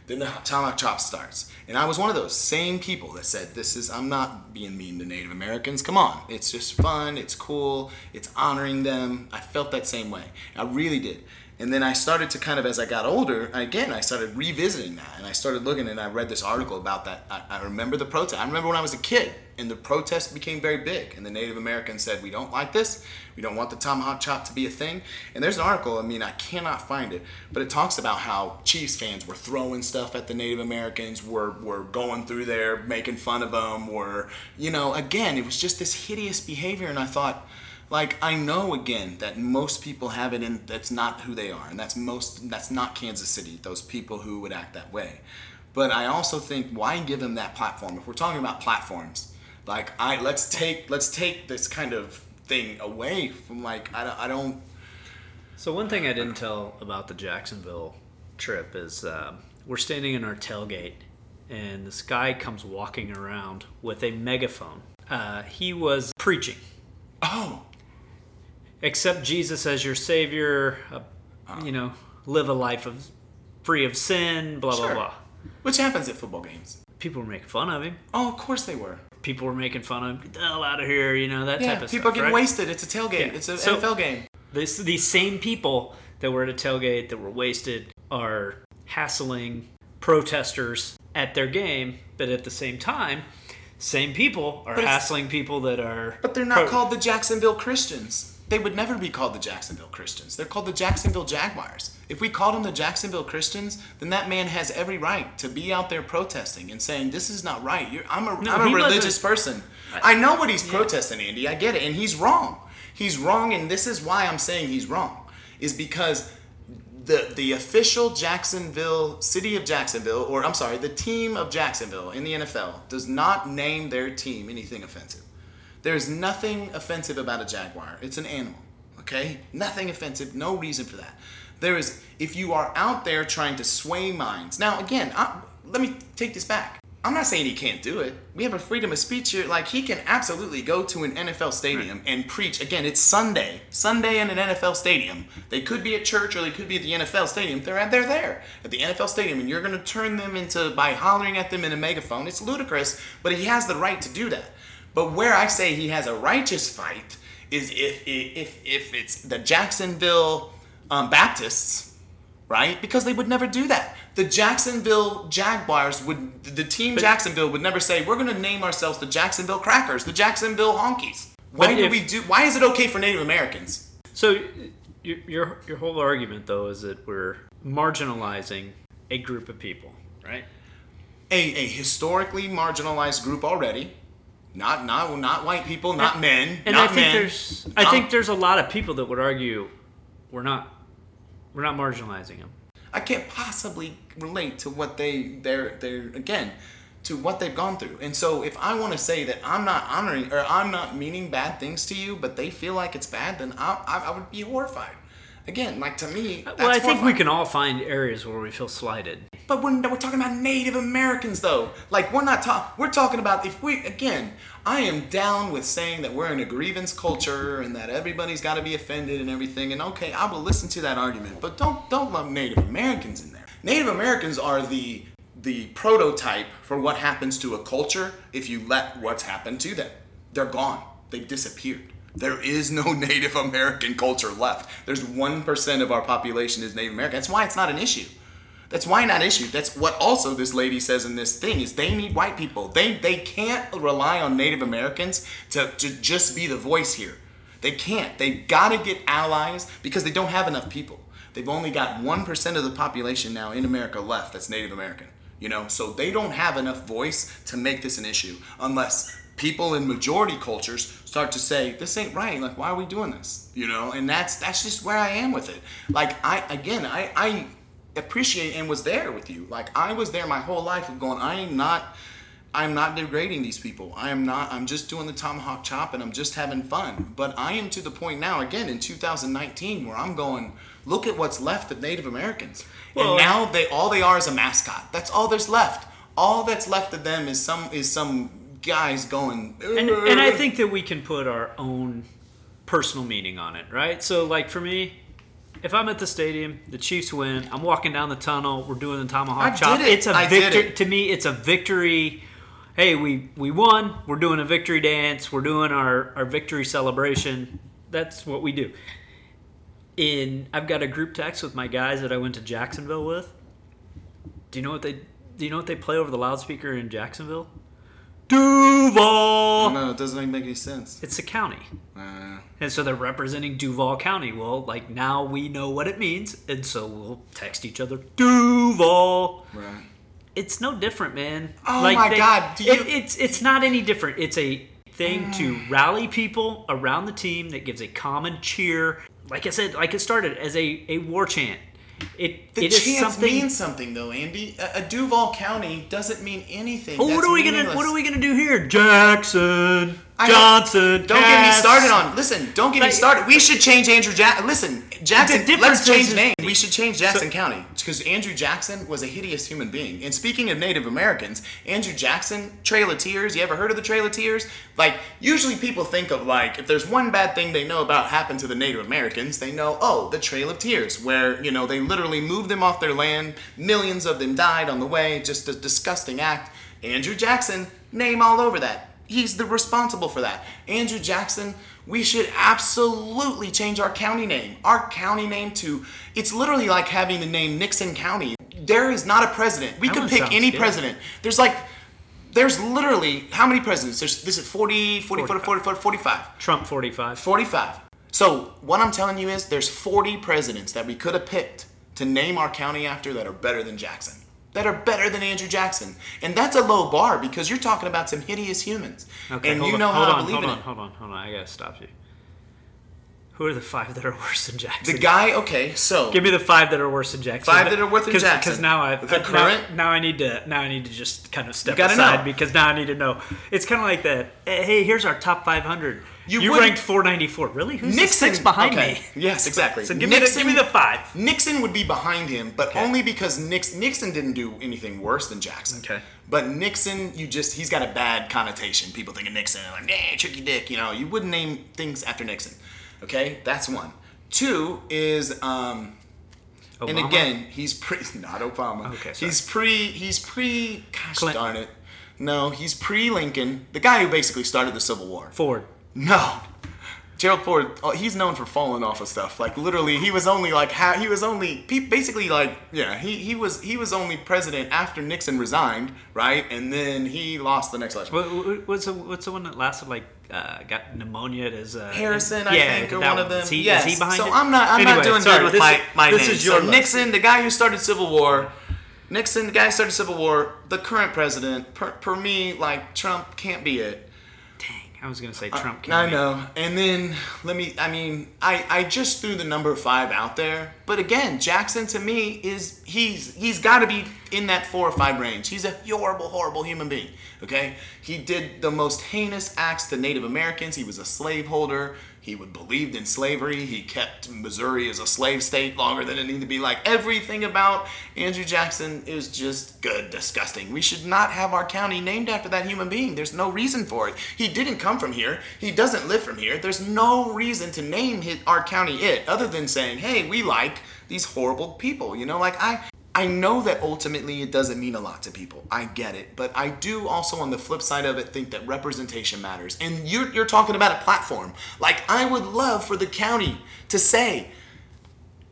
Speaker 3: Then the tomahawk chop starts. And I was one of those same people that said, This is, I'm not being mean to Native Americans. Come on. It's just fun. It's cool. It's honoring them. I felt that same way. I really did. And then I started to kind of, as I got older, again, I started revisiting that. And I started looking and I read this article about that. I, I remember the protest. I remember when I was a kid and the protest became very big. And the Native Americans said, We don't like this. We don't want the tomahawk chop to be a thing. And there's an article, I mean, I cannot find it, but it talks about how Chiefs fans were throwing stuff at the Native Americans, were, were going through there, making fun of them, were, you know, again, it was just this hideous behavior. And I thought, like I know again that most people have it and that's not who they are and that's most that's not Kansas City those people who would act that way but I also think why give them that platform if we're talking about platforms like I let's take let's take this kind of thing away from like I don't, I don't
Speaker 1: so one thing I didn't tell about the Jacksonville trip is uh, we're standing in our tailgate and this guy comes walking around with a megaphone uh, he was preaching
Speaker 3: oh
Speaker 1: accept Jesus as your savior, uh, you know, live a life of free of sin, blah
Speaker 3: sure.
Speaker 1: blah blah.
Speaker 3: Which happens at football games.
Speaker 1: People were making fun of him.
Speaker 3: Oh, of course they were.
Speaker 1: People were making fun of him. Get the hell out of here, you know that
Speaker 3: yeah,
Speaker 1: type of
Speaker 3: people
Speaker 1: stuff.
Speaker 3: People are getting
Speaker 1: right?
Speaker 3: wasted. It's a tailgate. Yeah. It's an so, NFL game.
Speaker 1: This, these same people that were at a tailgate that were wasted are hassling protesters at their game, but at the same time, same people are hassling people that are.
Speaker 3: But they're not pro- called the Jacksonville Christians they would never be called the Jacksonville Christians. They're called the Jacksonville Jaguars. If we called them the Jacksonville Christians, then that man has every right to be out there protesting and saying, This is not right. You're, I'm a, no, I'm a religious person. I, I, know what he's yeah. protesting, Andy. I get it. And he's wrong. He's wrong, and this is why I'm saying he's wrong, is because the, the official Jacksonville, city of Jacksonville, or I'm sorry, the team of Jacksonville in the NFL does not name their team anything offensive. There's nothing offensive about a jaguar. It's an animal, okay? Nothing offensive, no reason for that. There is, if you are out there trying to sway minds. Now, again, I, let me take this back. I'm not saying he can't do it. We have a freedom of speech here. Like, he can absolutely go to an NFL stadium and preach. Again, it's Sunday. Sunday in an NFL stadium. They could be at church or they could be at the NFL stadium. They're, at, they're there at the NFL stadium, and you're going to turn them into by hollering at them in a megaphone. It's ludicrous, but he has the right to do that. But where I say he has a righteous fight is if if if it's the Jacksonville um, Baptists, right? Because they would never do that. The Jacksonville Jaguars would, the team Jacksonville would never say, we're going to name ourselves the Jacksonville Crackers, the Jacksonville Honkies. Why
Speaker 1: But
Speaker 3: do
Speaker 1: if-
Speaker 3: we do, why is it okay for Native Americans?
Speaker 1: So your, your your whole argument though is that we're marginalizing a group of people, right?
Speaker 3: A, a historically marginalized group already. Not, not, not white people, not men,
Speaker 1: And
Speaker 3: not
Speaker 1: I think
Speaker 3: men.
Speaker 1: there's I
Speaker 3: not-
Speaker 1: think there's a lot of people that would argue we're not we're not marginalizing them.
Speaker 3: I can't possibly relate to what they they're they're again to what they've gone through. And so if I want to say that I'm not honoring or I'm not meaning bad things to you, but they feel like it's bad, then I I, I would be horrified. Again, like to me, that's
Speaker 1: well, I think we can all find areas where we feel slighted.
Speaker 3: But we're, we're talking about Native Americans, though. Like we're not talking. We're talking about if we again. I am down with saying that we're in a grievance culture and that everybody's got to be offended and everything. And okay, I will listen to that argument, but don't don't lump Native Americans in there. Native Americans are the the prototype for what happens to a culture if you let what's happened to them. They're gone. They've disappeared. There is no Native American culture left. There's 1% of our population is Native American. That's why it's not an issue. That's why not issue. That's what also this lady says in this thing is they need white people. They they can't rely on Native Americans to, to just be the voice here. They can't. They've got to get allies because they don't have enough people. They've only got 1% of the population now in America left that's Native American. You know, so they don't have enough voice to make this an issue unless people in majority cultures start to say this ain't right like why are we doing this you know and that's that's just where i am with it like i again i i appreciate and was there with you. Like i was there my whole life of going i am not i'm not degrading these people. I am not i'm just doing the tomahawk chop and i'm just having fun. But i am to the point now again in 2019 where i'm going look at what's left of native americans.
Speaker 1: Well-
Speaker 3: and now they all they are is a mascot. That's all there's left. All that's left of them is some is some guys going
Speaker 1: And and I think that we can put our own personal meaning on it, right? So like for me, if I'm at the stadium, the Chiefs win, I'm walking down the tunnel, we're doing the tomahawk
Speaker 3: I
Speaker 1: chop.
Speaker 3: did it.
Speaker 1: It's a
Speaker 3: I
Speaker 1: victory
Speaker 3: it.
Speaker 1: to me. It's a victory. Hey, we we won. We're doing a victory dance. We're doing our our victory celebration. That's what we do. In I've got a group text with my guys that I went to Jacksonville with. Do you know what they do you know what they play over the loudspeaker in Jacksonville? Duval.
Speaker 3: no it doesn't make any sense
Speaker 1: It's a county.
Speaker 3: uh,
Speaker 1: And so they're representing Duval County. Well, like now we know what it means, and so we'll text each other Duval.
Speaker 3: right
Speaker 1: It's no different, man.
Speaker 3: Oh
Speaker 1: like
Speaker 3: my God, do you-
Speaker 1: it- it's it's not any different. It's a thing to
Speaker 3: Mm.
Speaker 1: rally people around the team that gives a common cheer. Like I said, like it started as a, a war chant. It
Speaker 3: The
Speaker 1: it is
Speaker 3: chance
Speaker 1: something.
Speaker 3: means something though, Andy. A, a Duval County doesn't mean anything.
Speaker 1: Oh, what
Speaker 3: That's
Speaker 1: are we gonna. What are we gonna do here? Jackson
Speaker 3: I-
Speaker 1: Johnson.
Speaker 3: Don't get me started on. Listen, don't get me
Speaker 1: Like-
Speaker 3: started. We should change Andrew Jackson. Listen, Jackson.
Speaker 1: Difference
Speaker 3: Let's change
Speaker 1: is-
Speaker 3: name. We should change Jackson County because Andrew Jackson was a hideous human being. And speaking of Native Americans, Andrew Jackson, Trail of Tears. You ever heard of the Trail of Tears? Like usually people think of like if there's one bad thing they know about happened to the Native Americans, they know oh the Trail of Tears, where you know they literally moved them off their land. Millions of them died on the way. Just a disgusting act. Andrew Jackson, name all over that. He's the responsible for that. Andrew Jackson, we should absolutely change our county name. Our county name to it's literally like having the name Nixon County. There is not a president. We
Speaker 1: That
Speaker 3: could pick any
Speaker 1: good.
Speaker 3: president. There's like there's literally how many presidents? There's this is 40 40 40 40 40 45.
Speaker 1: Trump forty five.
Speaker 3: 45. So what I'm telling you is there's 40 presidents that we could have picked to name our county after that are better than Jackson. That are better than Andrew Jackson. And that's a low bar because you're talking about some hideous humans.
Speaker 1: Okay,
Speaker 3: and you
Speaker 1: on,
Speaker 3: know
Speaker 1: hold
Speaker 3: how
Speaker 1: on,
Speaker 3: I believe
Speaker 1: hold on,
Speaker 3: it.
Speaker 1: Hold on, hold on, I gotta stop you. Who are the five that are worse than Jackson?
Speaker 3: The guy, okay, so
Speaker 1: Give me the five that are worse than Jackson.
Speaker 3: Five that are worse than
Speaker 1: Cause,
Speaker 3: Jackson.
Speaker 1: Because now I
Speaker 3: The
Speaker 1: now-
Speaker 3: current?
Speaker 1: Now, I need to now I need to just kind of step aside
Speaker 3: know.
Speaker 1: because now I need to know. It's kind of like that. Hey, here's our top 500.
Speaker 3: You
Speaker 1: You, ranked 494. Really? Who's
Speaker 3: Nixon
Speaker 1: six behind
Speaker 3: okay.
Speaker 1: me?
Speaker 3: Yes, exactly.
Speaker 1: So give me the, give me the five.
Speaker 3: Nixon would be behind him, but
Speaker 1: Okay.
Speaker 3: only because Nixon Nixon didn't do anything worse than Jackson.
Speaker 1: Okay.
Speaker 3: But Nixon, you just he's got a bad connotation. People think of Nixon like, nah, tricky dick. You know, you wouldn't name things after Nixon. Okay, that's one. Two is um, and again he's pre not Obama.
Speaker 1: Okay, sorry.
Speaker 3: he's pre he's pre gosh
Speaker 1: Clinton.
Speaker 3: darn it. No, he's pre Lincoln, the guy who basically started the Civil War.
Speaker 1: Ford.
Speaker 3: No. Gerald Ford, oh, he's known for falling off of stuff. Like literally, he was only like ha- he was only basically like yeah he he was he was only president after Nixon resigned, right? And then he lost the next election.
Speaker 1: What, what- what's the what's the one that lasted like uh, got pneumonia as uh,
Speaker 3: Harrison, I
Speaker 1: yeah,
Speaker 3: think, or one of them.
Speaker 1: Is he,
Speaker 3: yes.
Speaker 1: is he behind
Speaker 3: so
Speaker 1: it?
Speaker 3: I'm not. I'm
Speaker 1: Anyway,
Speaker 3: not doing
Speaker 1: sorry,
Speaker 3: good with
Speaker 1: this
Speaker 3: my my
Speaker 1: This
Speaker 3: name.
Speaker 1: is your
Speaker 3: so
Speaker 1: list.
Speaker 3: Nixon, the guy who started Civil War. Nixon, the guy who started Civil War. The current president. Per, per me, like Trump can't be it.
Speaker 1: I was gonna say Trump.
Speaker 3: I know. And then let me I mean, I I just threw the number 5 out there. But again, Jackson to me is he's he's got to be in that 4 or 5 range. He's a horrible horrible human being, okay? He did the most heinous acts to Native Americans. He was a slaveholder. He would believed in slavery. He kept Missouri as a slave state longer than it needed to be. Like everything about Andrew Jackson is just good, disgusting. We should not have our county named after that human being. There's no reason for it. He didn't come from here. He doesn't live from here. There's no reason to name his, our county it other than saying, "Hey, we like these horrible people." You know, like I I know that ultimately it doesn't mean a lot to people. I get it. But I do also, on the flip side of it, think that representation matters. And you're, you're talking about a platform. Like, I would love for the county to say,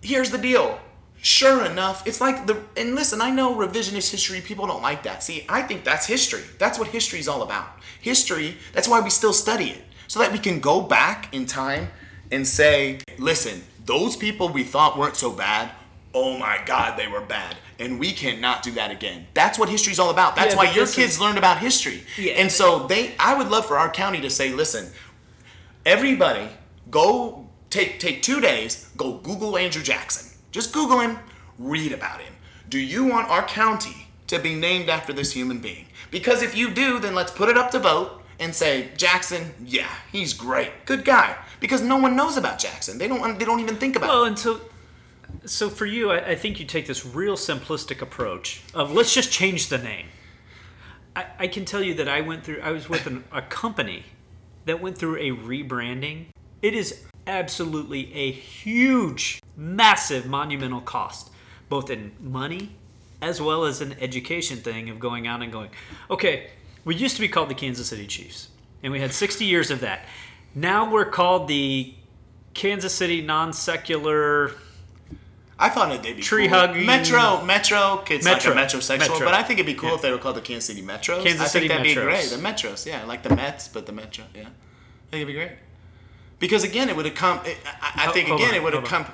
Speaker 3: here's the deal. Sure enough, it's like the, and listen, I know revisionist history, people don't like that. See, I think that's history. That's what history is all about. History, that's why we still study it. So that we can go back in time and say, listen, those people we thought weren't so bad, oh my God, they were bad. And we cannot do that again. That's what history's all about. That's
Speaker 1: Yeah,
Speaker 3: why your kids
Speaker 1: is-
Speaker 3: learned about history.
Speaker 1: Yeah.
Speaker 3: And so they, I would love for our county to say, listen, everybody go take take two days go google andrew jackson just google him read about him do you want our county to be named after this human being because if you do then let's put it up to vote and say jackson yeah he's great good guy because no one knows about jackson they don't they don't even think about
Speaker 1: Well,
Speaker 3: it
Speaker 1: and so, so for you, I, I think you take this real simplistic approach of let's just change the name. I, I can tell you that I went through. I was with an, a company that went through a rebranding. It is absolutely a huge, massive, monumental cost, both in money as well as an education thing of going out and going, okay, we used to be called the Kansas City Chiefs, and we had 60 years of that. Now we're called the Kansas City non secular.
Speaker 3: I thought it'd be
Speaker 1: Tree
Speaker 3: cool.
Speaker 1: hugging-
Speaker 3: Metro, Metro, kids
Speaker 1: Metro.
Speaker 3: like a metrosexual,
Speaker 1: Metro.
Speaker 3: but I think it'd be cool
Speaker 1: Yeah.
Speaker 3: if they were called the Kansas City Metros.
Speaker 1: Kansas
Speaker 3: I
Speaker 1: City
Speaker 3: think that'd be great. The Metros, yeah, like the Mets, but the Metro, yeah. I think it'd be great. Because again, it would have come. I, I I think
Speaker 1: Hold
Speaker 3: again,
Speaker 1: on,
Speaker 3: it would have come.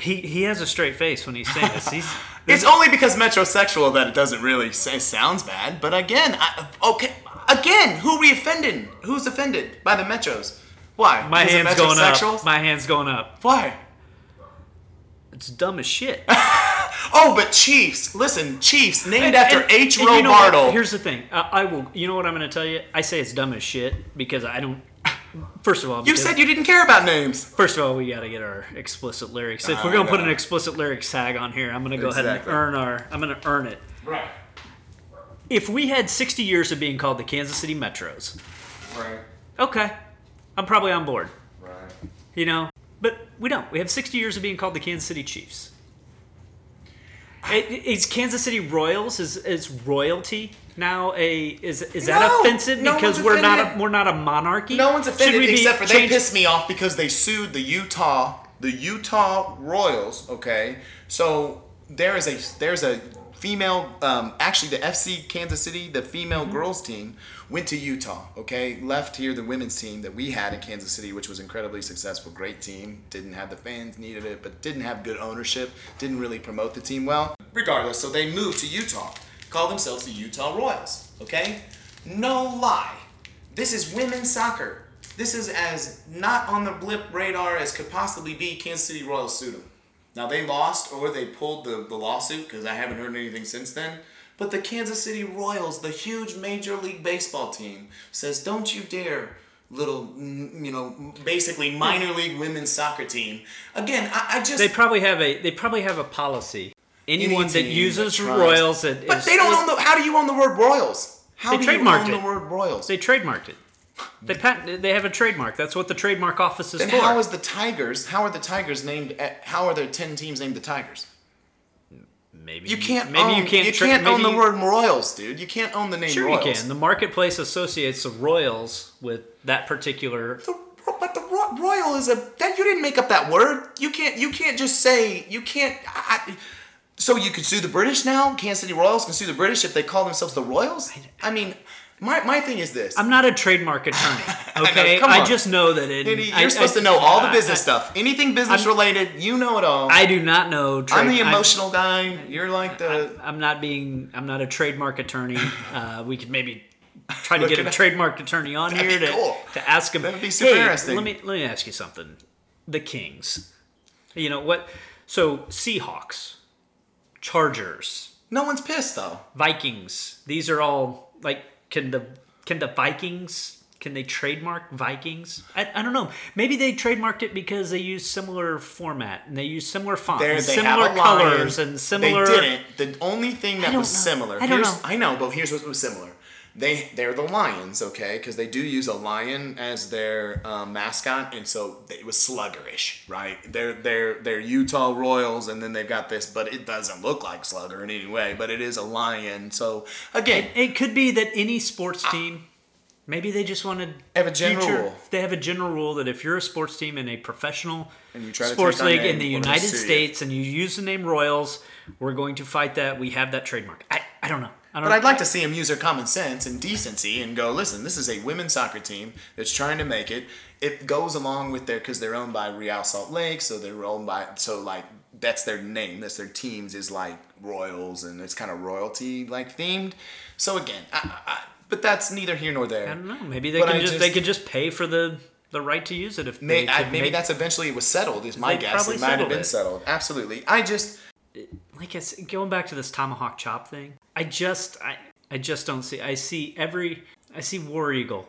Speaker 1: He he has a straight face when he's saying this. He's
Speaker 3: It's only because metrosexual that it doesn't really say sounds bad. But again, I, okay, again, who are we offended? Who's offended by the metros? Why?
Speaker 1: my
Speaker 3: Because
Speaker 1: hands going up. My hands going up.
Speaker 3: Why?
Speaker 1: It's dumb as shit.
Speaker 3: Oh, but Chiefs. Listen, Chiefs named
Speaker 1: And-
Speaker 3: after
Speaker 1: and-
Speaker 3: H.
Speaker 1: and
Speaker 3: Roe
Speaker 1: you know what? Here's the thing. I, I will. You know what I'm going to tell you? I say it's dumb as shit because I don't. First of all,
Speaker 3: you said you didn't care about names.
Speaker 1: First of all, we got to get our explicit lyrics. If
Speaker 3: I
Speaker 1: we're going to put an explicit lyrics tag on here, I'm going to go ahead and earn our. I'm going to earn it.
Speaker 3: Right.
Speaker 1: If we had 60 years of being called the Kansas City Metros,
Speaker 3: Right.
Speaker 1: okay, I'm probably on board.
Speaker 3: Right.
Speaker 1: You know, but we don't. We have 60 years of being called the Kansas City Chiefs. It, it's Kansas City Royals is is royalty now a is is that
Speaker 3: No,
Speaker 1: offensive
Speaker 3: no
Speaker 1: because we're not a, we're not a monarchy?
Speaker 3: No one's offended except for they pissed me off because they sued the Utah the Utah Royals. Okay, so there is a there's a female um, actually the FC Kansas City the female girls team went to Utah. Okay, left here the women's team that we had in Kansas City, which was incredibly successful, great team. Didn't have the fans needed it, but didn't have good ownership. Didn't really promote the team well. Regardless, so they moved to Utah. Call themselves the Utah Royals. Okay, no lie. This is women's soccer. This is as not on the blip radar as could possibly be Kansas City Royals sued them. Now they lost or they pulled the, the lawsuit because I haven't heard anything since then. But the Kansas City Royals, the huge Major League Baseball team, says, "Don't you dare, little, you know, basically minor league women's soccer team." Again, I, I just
Speaker 1: They probably have a they probably have a policy. Anyone that uses
Speaker 3: that
Speaker 1: Royals that
Speaker 3: but
Speaker 1: is-
Speaker 3: they don't
Speaker 1: is-
Speaker 3: own the. How do you own the word Royals? How
Speaker 1: They
Speaker 3: do you
Speaker 1: trademarked
Speaker 3: own the word Royals?
Speaker 1: they trademarked it. They patent, they have a trademark. That's what the trademark office is
Speaker 3: Then
Speaker 1: for.
Speaker 3: how is the Tigers? How are the Tigers named? eh, How are there ten teams named the Tigers?
Speaker 1: Maybe
Speaker 3: You can't.
Speaker 1: maybe
Speaker 3: own,
Speaker 1: you can't tra-
Speaker 3: can't own the word Royals, dude. You can't own the name
Speaker 1: Sure,
Speaker 3: Royals.
Speaker 1: you can. The marketplace associates the Royals with that particular.
Speaker 3: The but the ro- royal is a that you didn't make up that word. You can't you can't just say you can't. I, so you could sue the British now. Kansas City Royals can sue the British if they call themselves the Royals. I mean, my, my thing is this.
Speaker 1: I'm not a trademark attorney.
Speaker 3: know,
Speaker 1: Okay,
Speaker 3: come
Speaker 1: I, just know that it.
Speaker 3: You're
Speaker 1: I-
Speaker 3: supposed
Speaker 1: I-
Speaker 3: to know all the business
Speaker 1: I-
Speaker 3: stuff. Anything business related, you know it all.
Speaker 1: I do not know. Trade,
Speaker 3: I'm the
Speaker 1: I'm-
Speaker 3: emotional guy. You're like the.
Speaker 1: I'm not being. I'm not a trademark attorney. Uh, we could maybe try to get a trademark attorney on here to,
Speaker 3: cool.
Speaker 1: to ask him.
Speaker 3: That'd be super
Speaker 1: hey,
Speaker 3: interesting."
Speaker 1: Let me let me ask you something. The Kings. You know what? So Seahawks, Chargers,
Speaker 3: No one's pissed though.
Speaker 1: Vikings. These are all like. Can the can the Vikings? Can they trademark Vikings? I, I don't know. Maybe they trademarked it because they use similar format and they use similar font,
Speaker 3: They're,
Speaker 1: and similar
Speaker 3: have a lion.
Speaker 1: colors, and similar.
Speaker 3: They didn't. The only thing that was
Speaker 1: know.
Speaker 3: similar.
Speaker 1: I don't
Speaker 3: here's,
Speaker 1: know.
Speaker 3: I know, but here's what was similar. They they're the lions, okay? Because they do use a lion as their um, mascot, and so it was sluggerish, right? They're they're they're Utah Royals, and then they've got this, but it doesn't look like slugger in any way, but it is a lion. So again,
Speaker 1: It could be that any sports team, maybe they just wanted
Speaker 3: Have a general rule.
Speaker 1: They have a general rule that if you're a sports team in a professional
Speaker 3: And you try
Speaker 1: sports league in the United. States and you use the name Royals, we're going to fight that. We have that trademark. I, I don't know.
Speaker 3: But. I'd like to see him use their common sense and decency and go, listen, this is a women's soccer team that's trying to make it. It goes along with their because they're owned by Real Salt Lake, so they're owned by so like that's their name, that's their teams is like Royals, and it's kind of royalty like themed. So again, I, I, but that's neither here nor there.
Speaker 1: I don't know. Maybe they
Speaker 3: But
Speaker 1: can
Speaker 3: I
Speaker 1: just,
Speaker 3: just-
Speaker 1: they could just pay for the the right to use it if
Speaker 3: May, I, maybe
Speaker 1: make-
Speaker 3: that's eventually it was settled. Is my guess. It might have been
Speaker 1: it.
Speaker 3: settled. Absolutely. I just
Speaker 1: like going back to this tomahawk chop thing. I just I I just don't see. I see every I see War Eagle.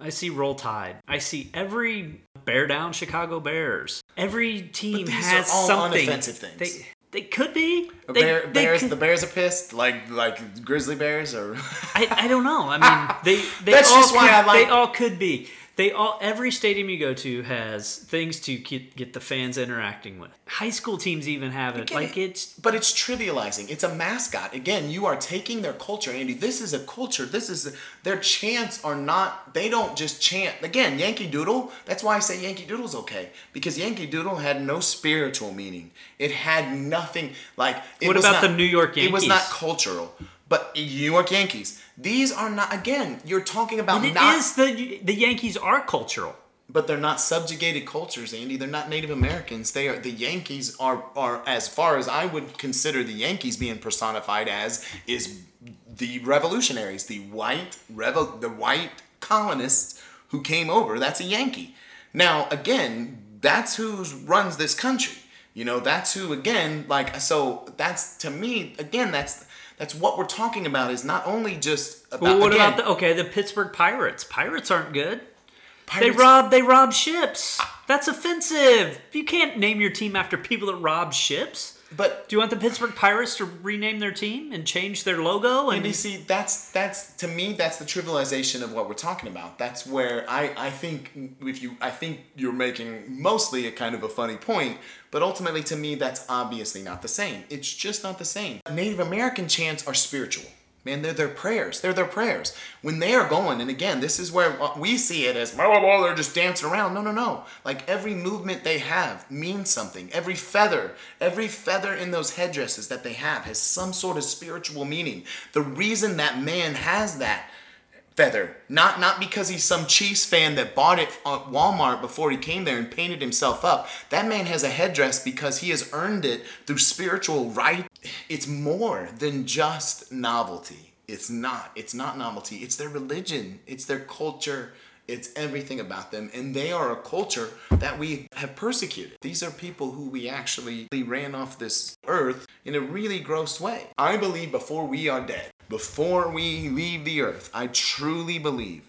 Speaker 1: I see Roll Tide. I see every bear down Chicago Bears. Every team
Speaker 3: these
Speaker 1: has
Speaker 3: are all
Speaker 1: something.
Speaker 3: unoffensive things.
Speaker 1: They they could be.
Speaker 3: the
Speaker 1: They,
Speaker 3: bear,
Speaker 1: they
Speaker 3: bears.
Speaker 1: could-
Speaker 3: the bears are pissed, like like grizzly bears or.
Speaker 1: I, I don't know. I mean, they they
Speaker 3: That's
Speaker 1: all
Speaker 3: just why
Speaker 1: could,
Speaker 3: I like-
Speaker 1: they all could be. They all every stadium you go to has things to get, get the fans interacting with. High school teams even have it.
Speaker 3: get
Speaker 1: Like
Speaker 3: it.
Speaker 1: it's
Speaker 3: But it's trivializing. It's a mascot. Again, you are taking their culture, Andy. This is a culture. This is their chants are not. They don't just chant. Again, Yankee Doodle. That's why I say Yankee Doodle's okay because Yankee Doodle had no spiritual meaning. It had nothing like.
Speaker 1: What about
Speaker 3: not-
Speaker 1: the New York Yankees?
Speaker 3: It was not cultural. But New York Yankees. These are not. Again, you're talking about
Speaker 1: and it
Speaker 3: not.
Speaker 1: is the the Yankees are cultural.
Speaker 3: But they're not subjugated cultures, Andy. They're not Native Americans. They are the Yankees are are as far as I would consider the Yankees being personified as is the revolutionaries, the white revel the white colonists who came over. That's a Yankee. Now again, that's who runs this country. You know, that's who again like so that's to me again that's that's what we're talking about is not only just about
Speaker 1: Well, what
Speaker 3: again,
Speaker 1: about the okay the Pittsburgh Pirates? Pirates aren't good. They rob they rob ships. That's offensive. You can't name your team after people that rob ships.
Speaker 3: But
Speaker 1: Do you want the Pittsburgh Pirates to rename their team and change their logo? And
Speaker 3: And you see, that's that's to me, that's the trivialization of what we're talking about. That's where I I think if you I think you're making mostly a kind of a funny point, but ultimately to me, that's obviously not the same. It's just not the same. Native American chants are spiritual. Man, they're their prayers. They're their prayers. When they are going, and again, this is where we see it as, blah, blah, blah, they're just dancing around. No, no, no. Like every movement they have means something. Every feather, every feather in those headdresses that they have has some sort of spiritual meaning. The reason that man has that feather, not not because he's some Chiefs fan that bought it at Walmart before he came there and painted himself up. That man has a headdress because he has earned it through spiritual right. It's more than just novelty. It's not. It's not novelty. It's their religion. It's their culture. It's everything about them. And they are a culture that we have persecuted. These are people who we actually ran off this earth in a really gross way. I believe before we are dead, before we leave the earth, I truly believe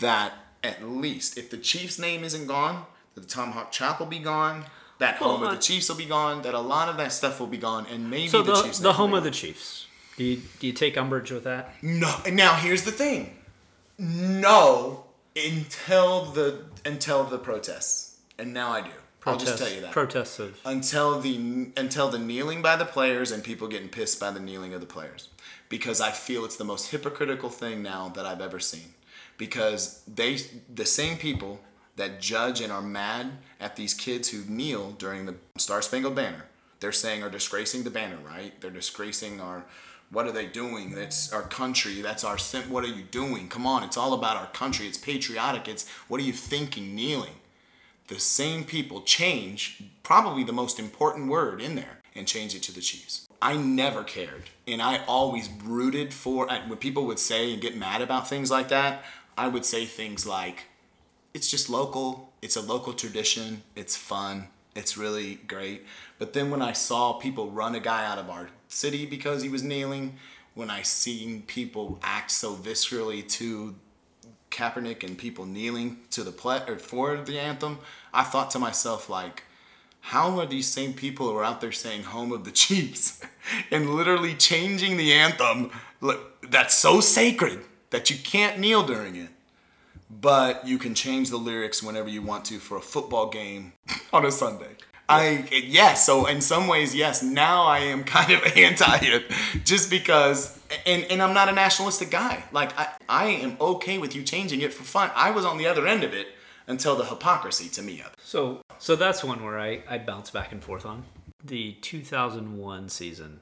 Speaker 3: that at least if the Chiefs' name isn't gone, that the Tomahawk Chop will be gone, that
Speaker 1: Well,
Speaker 3: home of the uh, Chiefs will be gone, that a lot of that stuff will be gone, and maybe
Speaker 1: so
Speaker 3: the,
Speaker 1: the
Speaker 3: Chiefs'
Speaker 1: the home of the. Chiefs. Do you do you take umbrage with that?
Speaker 3: No, and now here's the thing. No, until the until the protests, and now I do. I'll just tell you that.
Speaker 1: Protests of
Speaker 3: until the until the kneeling by the players and people getting pissed by the kneeling of the players because I feel it's the most hypocritical thing now that I've ever seen because they the same people that judge and are mad at these kids who kneel during the Star Spangled Banner. They're saying are disgracing the banner, right? They're disgracing our. What are they doing? That's our country. That's our. What are you doing? Come on, it's all about our country. It's patriotic. It's what are you thinking? Kneeling. The same people change probably the most important word in there and change it to the Chiefs. I never cared, and I always rooted for. When people would say and get mad about things like that, I would say things like, it's just local. It's a local tradition. It's fun. It's really great. But then when I saw people run a guy out of our city because he was kneeling, when I seen people act so viscerally to Kaepernick and people kneeling to the play or for the anthem, I thought to myself like, how are these same people who are out there saying "Home of the Chiefs" and literally changing the anthem that's so sacred that you can't kneel during it? but you can change the lyrics whenever you want to for a football game on a Sunday. I yes, so in some ways, yes. Now I am kind of anti it, just because, and and I'm not a nationalistic guy. Like I, I am okay with you changing it for fun. I was on the other end of it until the hypocrisy to me of it.
Speaker 1: So, so that's one where I, I bounce back and forth on. The 2001 season,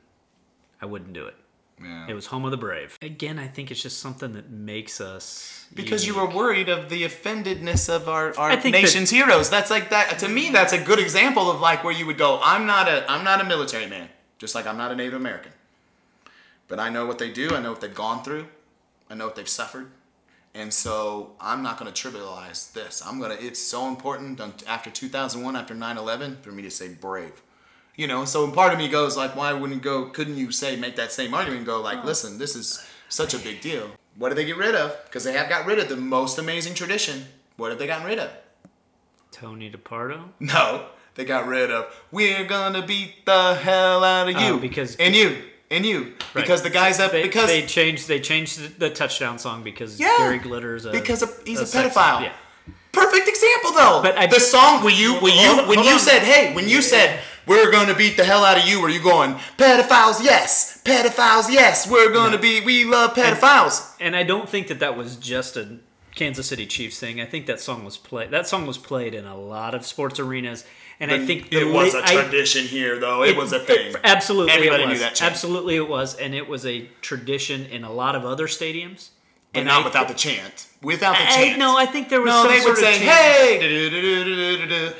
Speaker 1: I wouldn't do it.
Speaker 3: Yeah.
Speaker 1: It was Home of the Brave. Again, I think it's just something that makes us
Speaker 3: Because you were worried of the offendedness of our, our
Speaker 1: I think that-
Speaker 3: nation's heroes. That's like that to me. That's a good example of like where you would go. I'm not a I'm not a military man, just like I'm not a Native American. But I know what they do. I know what they've gone through. I know what they've suffered, and so I'm not going to trivialize this. I'm gonna. It's so important after 2001, after 9/11, for me to say brave. You know, so part of me goes like, why wouldn't you go? Couldn't you say make that same argument and go like, oh. listen, this is such a big deal. What did they get rid of? Because they have got rid of the most amazing tradition. What have they gotten rid of?
Speaker 1: Tony DiPardo.
Speaker 3: No, they got rid of. We're gonna beat the hell out of oh, you
Speaker 1: Oh, because-
Speaker 3: and you and you
Speaker 1: Right.
Speaker 3: because the guys that
Speaker 1: they,
Speaker 3: because
Speaker 1: they changed they changed the, the touchdown song because
Speaker 3: Yeah,
Speaker 1: Gary Glitter's a
Speaker 3: because a, he's a,
Speaker 1: sex-
Speaker 3: pedophile.
Speaker 1: Yeah.
Speaker 3: Perfect example though.
Speaker 1: But I-
Speaker 3: the song when you when you
Speaker 1: on,
Speaker 3: when you
Speaker 1: on.
Speaker 3: said hey when you said we're gonna beat the hell out of you were you going pedophiles yes pedophiles yes we're gonna be we love pedophiles.
Speaker 1: And I don't think that that was just a Kansas City Chiefs thing. I think that song was played. That song was played in a lot of sports arenas, and I think
Speaker 3: it was
Speaker 1: li-
Speaker 3: a
Speaker 1: I-
Speaker 3: tradition here though. It, was a thing.
Speaker 1: absolutely,
Speaker 3: Everybody
Speaker 1: it
Speaker 3: knew
Speaker 1: was.
Speaker 3: that chant.
Speaker 1: Absolutely, it was, and it was a tradition in a lot of other stadiums.
Speaker 3: But
Speaker 1: and
Speaker 3: not without the chant. Without the
Speaker 1: I,
Speaker 3: chant.
Speaker 1: no, I think there was
Speaker 3: No,
Speaker 1: some
Speaker 3: they would say. "Hey,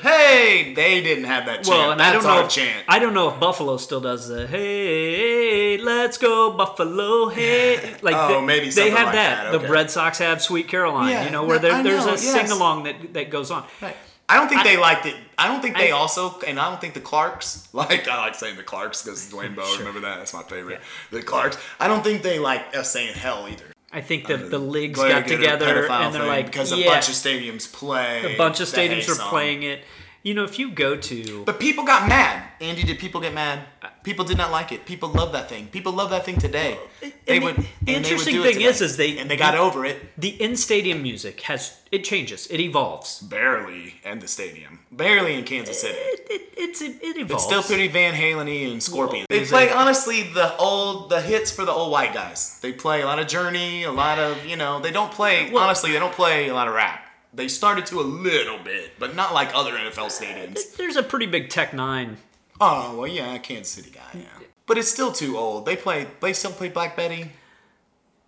Speaker 3: hey." They didn't have that chant.
Speaker 1: Well, and I don't know. If,
Speaker 3: chant.
Speaker 1: I don't know if Buffalo still does the "Hey, let's go Buffalo!" Hey, like
Speaker 3: Oh,
Speaker 1: they,
Speaker 3: maybe
Speaker 1: they have
Speaker 3: like
Speaker 1: that.
Speaker 3: that,
Speaker 1: The. Red Sox have "Sweet Caroline,"
Speaker 3: Yeah,
Speaker 1: you know, where
Speaker 3: no,
Speaker 1: there, there's
Speaker 3: know,
Speaker 1: a
Speaker 3: yes.
Speaker 1: sing along that that goes on.
Speaker 3: Right. I don't think
Speaker 1: I-
Speaker 3: they liked it. I don't think they
Speaker 1: I-
Speaker 3: also, and I don't think the Clarks, like I like saying the Clarks because Dwayne Bowe, remember that? That's my favorite. The Clarks. I don't think they like us saying hell either.
Speaker 1: I think that the leagues got
Speaker 3: to get a
Speaker 1: together and they're like,
Speaker 3: because a bunch of stadiums play.
Speaker 1: a bunch of stadiums are
Speaker 3: song.
Speaker 1: playing it. You know, if you go to
Speaker 3: But people got mad. Andy, did people get mad? People did not like it. People love that thing. People love that thing today.
Speaker 1: and
Speaker 3: They
Speaker 1: the-
Speaker 3: would.
Speaker 1: the
Speaker 3: and they would
Speaker 1: interesting thing is- is they-
Speaker 3: and they got over it
Speaker 1: the in-stadium music has it changes, it evolves.
Speaker 3: barely in the stadium, barely in Kansas City.
Speaker 1: It, it, it's it, it evolves.
Speaker 3: It's still pretty Van Halen-y and Scorpion.
Speaker 1: Well,
Speaker 3: They
Speaker 1: is
Speaker 3: play
Speaker 1: it-
Speaker 3: honestly the old the hits for the old white guys. They play a lot of Journey, a lot of you know. They don't play
Speaker 1: Well-
Speaker 3: honestly. They don't play a lot of rap. They started to a little bit, but not like other NFL stadiums.
Speaker 1: There's a pretty big Tech Nine.
Speaker 3: Oh well, yeah, Kansas City guy, yeah. But it's still too old. They play. They still play Black Betty.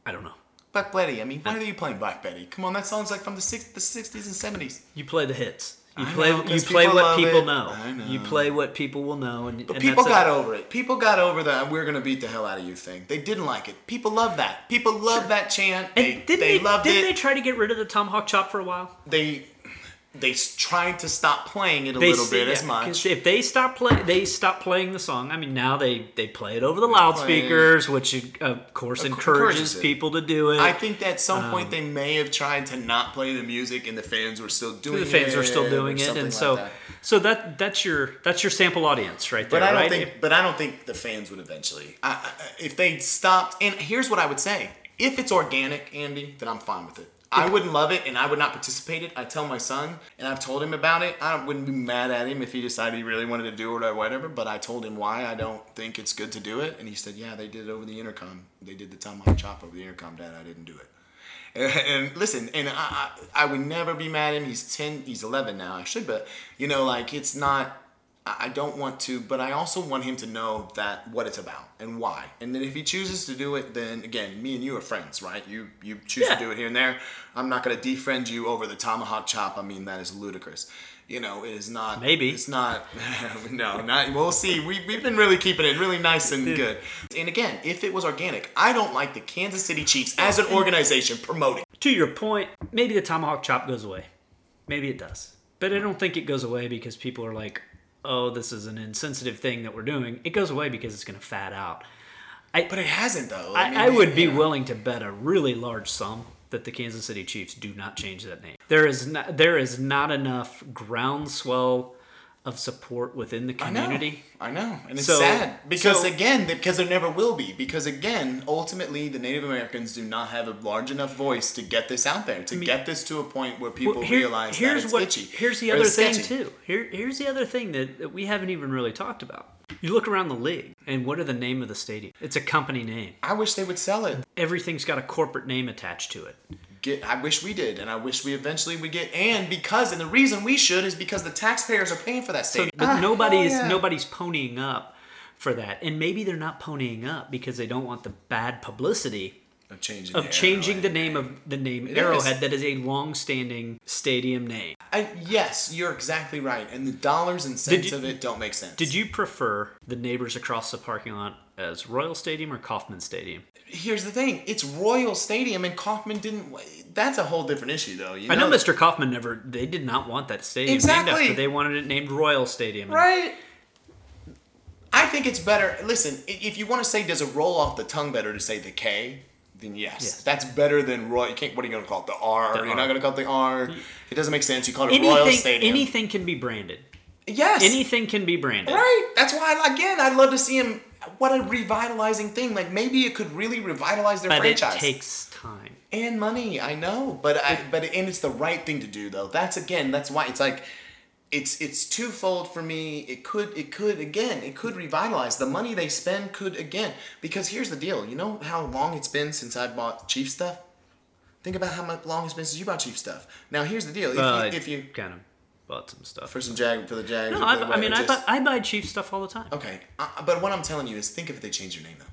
Speaker 1: I don't know.
Speaker 3: Black Betty. I mean, why are you playing Black Betty? Come on, that song's like from the six, the sixties and seventies.
Speaker 1: You play the hits. You
Speaker 3: I
Speaker 1: play
Speaker 3: know,
Speaker 1: you play
Speaker 3: people
Speaker 1: what people
Speaker 3: it.
Speaker 1: know.
Speaker 3: Know.
Speaker 1: You play what people will know, and,
Speaker 3: But
Speaker 1: and
Speaker 3: people got
Speaker 1: it.
Speaker 3: over it. People got over that we're gonna beat the hell out of you thing. They didn't like it. People love that. People love that chant.
Speaker 1: And
Speaker 3: They,
Speaker 1: didn't
Speaker 3: they,
Speaker 1: they,
Speaker 3: loved
Speaker 1: didn't
Speaker 3: it.
Speaker 1: they try to get rid of the tomahawk chop for a while?
Speaker 3: they they tried to stop playing it a
Speaker 1: They
Speaker 3: little bit as much.
Speaker 1: If they stop play, they stop playing the song. I mean, now they they play it over the loudspeakers, which of course
Speaker 3: Of course
Speaker 1: encourages
Speaker 3: encourages
Speaker 1: people to do it.
Speaker 3: I think that at some
Speaker 1: Um,
Speaker 3: point they may have tried to not play the music, and the fans were still doing
Speaker 1: the
Speaker 3: it.
Speaker 1: fans are still doing it, and
Speaker 3: like
Speaker 1: so
Speaker 3: that.
Speaker 1: so that that's your that's your sample audience right there.
Speaker 3: But I don't
Speaker 1: right?
Speaker 3: think. But I don't think the fans would eventually. I, I, if they stopped, and here's what I would say: if it's organic, Andy, then I'm fine with it. I wouldn't love it, and I would not participate it. I tell my son, and I've told him about it. I wouldn't be mad at him if he decided he really wanted to do it or whatever. But I told him why I don't think it's good to do it, and he said, "Yeah, they did it over the intercom. They did the tomahawk chop over the intercom, Dad. I didn't do it." And, listen, and I, I I would never be mad at him. He's ten, he's eleven now. Actually, but you know, like it's not. I don't want to, but I also want him to know that what it's about and why. And then if he chooses to do it, then again, me and you are friends, right? You you choose
Speaker 1: Yeah.
Speaker 3: to do it here and there. I'm not gonna defriend you over the tomahawk chop. I mean, that is ludicrous. You know, it is not.
Speaker 1: Maybe.
Speaker 3: it's not. no, not. We'll see. We we've been really keeping it really nice and good. And again, if it was organic, I don't like the Kansas City Chiefs as an organization promoting.
Speaker 1: To your point, maybe the tomahawk chop goes away. Maybe it does. But I don't think it goes away because people are like, oh, this is an insensitive thing that we're doing. It goes away because it's going to fat out.
Speaker 3: I, But it hasn't though.
Speaker 1: I,
Speaker 3: mean,
Speaker 1: I would be
Speaker 3: know.
Speaker 1: willing to bet a really large sum that the Kansas City Chiefs do not change that name. There is not, there is not enough groundswell of support within the community.
Speaker 3: I know. I know, and it's
Speaker 1: So-
Speaker 3: sad because
Speaker 1: so-
Speaker 3: again, because there never will be. Because again, ultimately, the Native Americans do not have a large enough voice to get this out there, to get this to a point where people
Speaker 1: Well, here-
Speaker 3: realize
Speaker 1: here's
Speaker 3: that it's
Speaker 1: what,
Speaker 3: itchy.
Speaker 1: Here's the other thing
Speaker 3: sketchy.
Speaker 1: too. Here, here's the other thing that, that we haven't even really talked about. You look around the league, and what are the name of the stadium? It's a company name.
Speaker 3: I wish they would sell it.
Speaker 1: Everything's got a corporate name attached to it.
Speaker 3: Get, I wish we did, and I wish we eventually would get. And because, and the reason we should is because the taxpayers are paying for that
Speaker 1: So,
Speaker 3: stadium.
Speaker 1: but
Speaker 3: Ah,
Speaker 1: nobody's
Speaker 3: hell yeah.
Speaker 1: nobody's ponying up for that, and maybe they're not ponying up because they don't want the bad publicity
Speaker 3: of changing
Speaker 1: of
Speaker 3: the
Speaker 1: changing the name of the name
Speaker 3: It
Speaker 1: Arrowhead
Speaker 3: is.
Speaker 1: that is a long-standing stadium name.
Speaker 3: I, yes, you're exactly right, and the dollars and cents
Speaker 1: you-
Speaker 3: of it don't make sense.
Speaker 1: Did you prefer the neighbors across the parking lot as Royal Stadium or Kauffman Stadium?
Speaker 3: Here's the thing: it's Royal Stadium, and Kauffman didn't. That's a whole different issue, though. You
Speaker 1: I know Mr. Kauffman never. They did not want that stadium named
Speaker 3: Exactly.
Speaker 1: after. They wanted it named Royal Stadium.
Speaker 3: Right. I think it's better. Listen, if you want to say does it roll off the tongue better to say the K, then yes,
Speaker 1: Yes.
Speaker 3: that's better than royal What are you going to call it? The R.
Speaker 1: The
Speaker 3: You're
Speaker 1: R.
Speaker 3: not going to call it the R. Mm. It doesn't make sense. You call it Royal
Speaker 1: Anything,
Speaker 3: Stadium.
Speaker 1: anything can be branded.
Speaker 3: yes.
Speaker 1: Anything can be branded.
Speaker 3: Right. That's why, again, I'd love to see him. What a revitalizing thing! Like maybe it could really revitalize their
Speaker 1: But it
Speaker 3: franchise.
Speaker 1: takes time.
Speaker 3: and money. I know, but I but and it's the right thing to do though. That's again, that's why it's like it's it's twofold for me. It could it could again it could revitalize the money they spend could again because here's the deal. You know how long it's been since I bought Chief stuff. Think about how much long it's been since you bought Chief stuff. Now here's the deal. If, you, if you
Speaker 1: kind of bought some stuff.
Speaker 3: for some Jag for the Jag.
Speaker 1: no, I, I mean, I buy, I buy cheap stuff all the time.
Speaker 3: Okay, uh, but what I'm telling you is, think if they change your name though.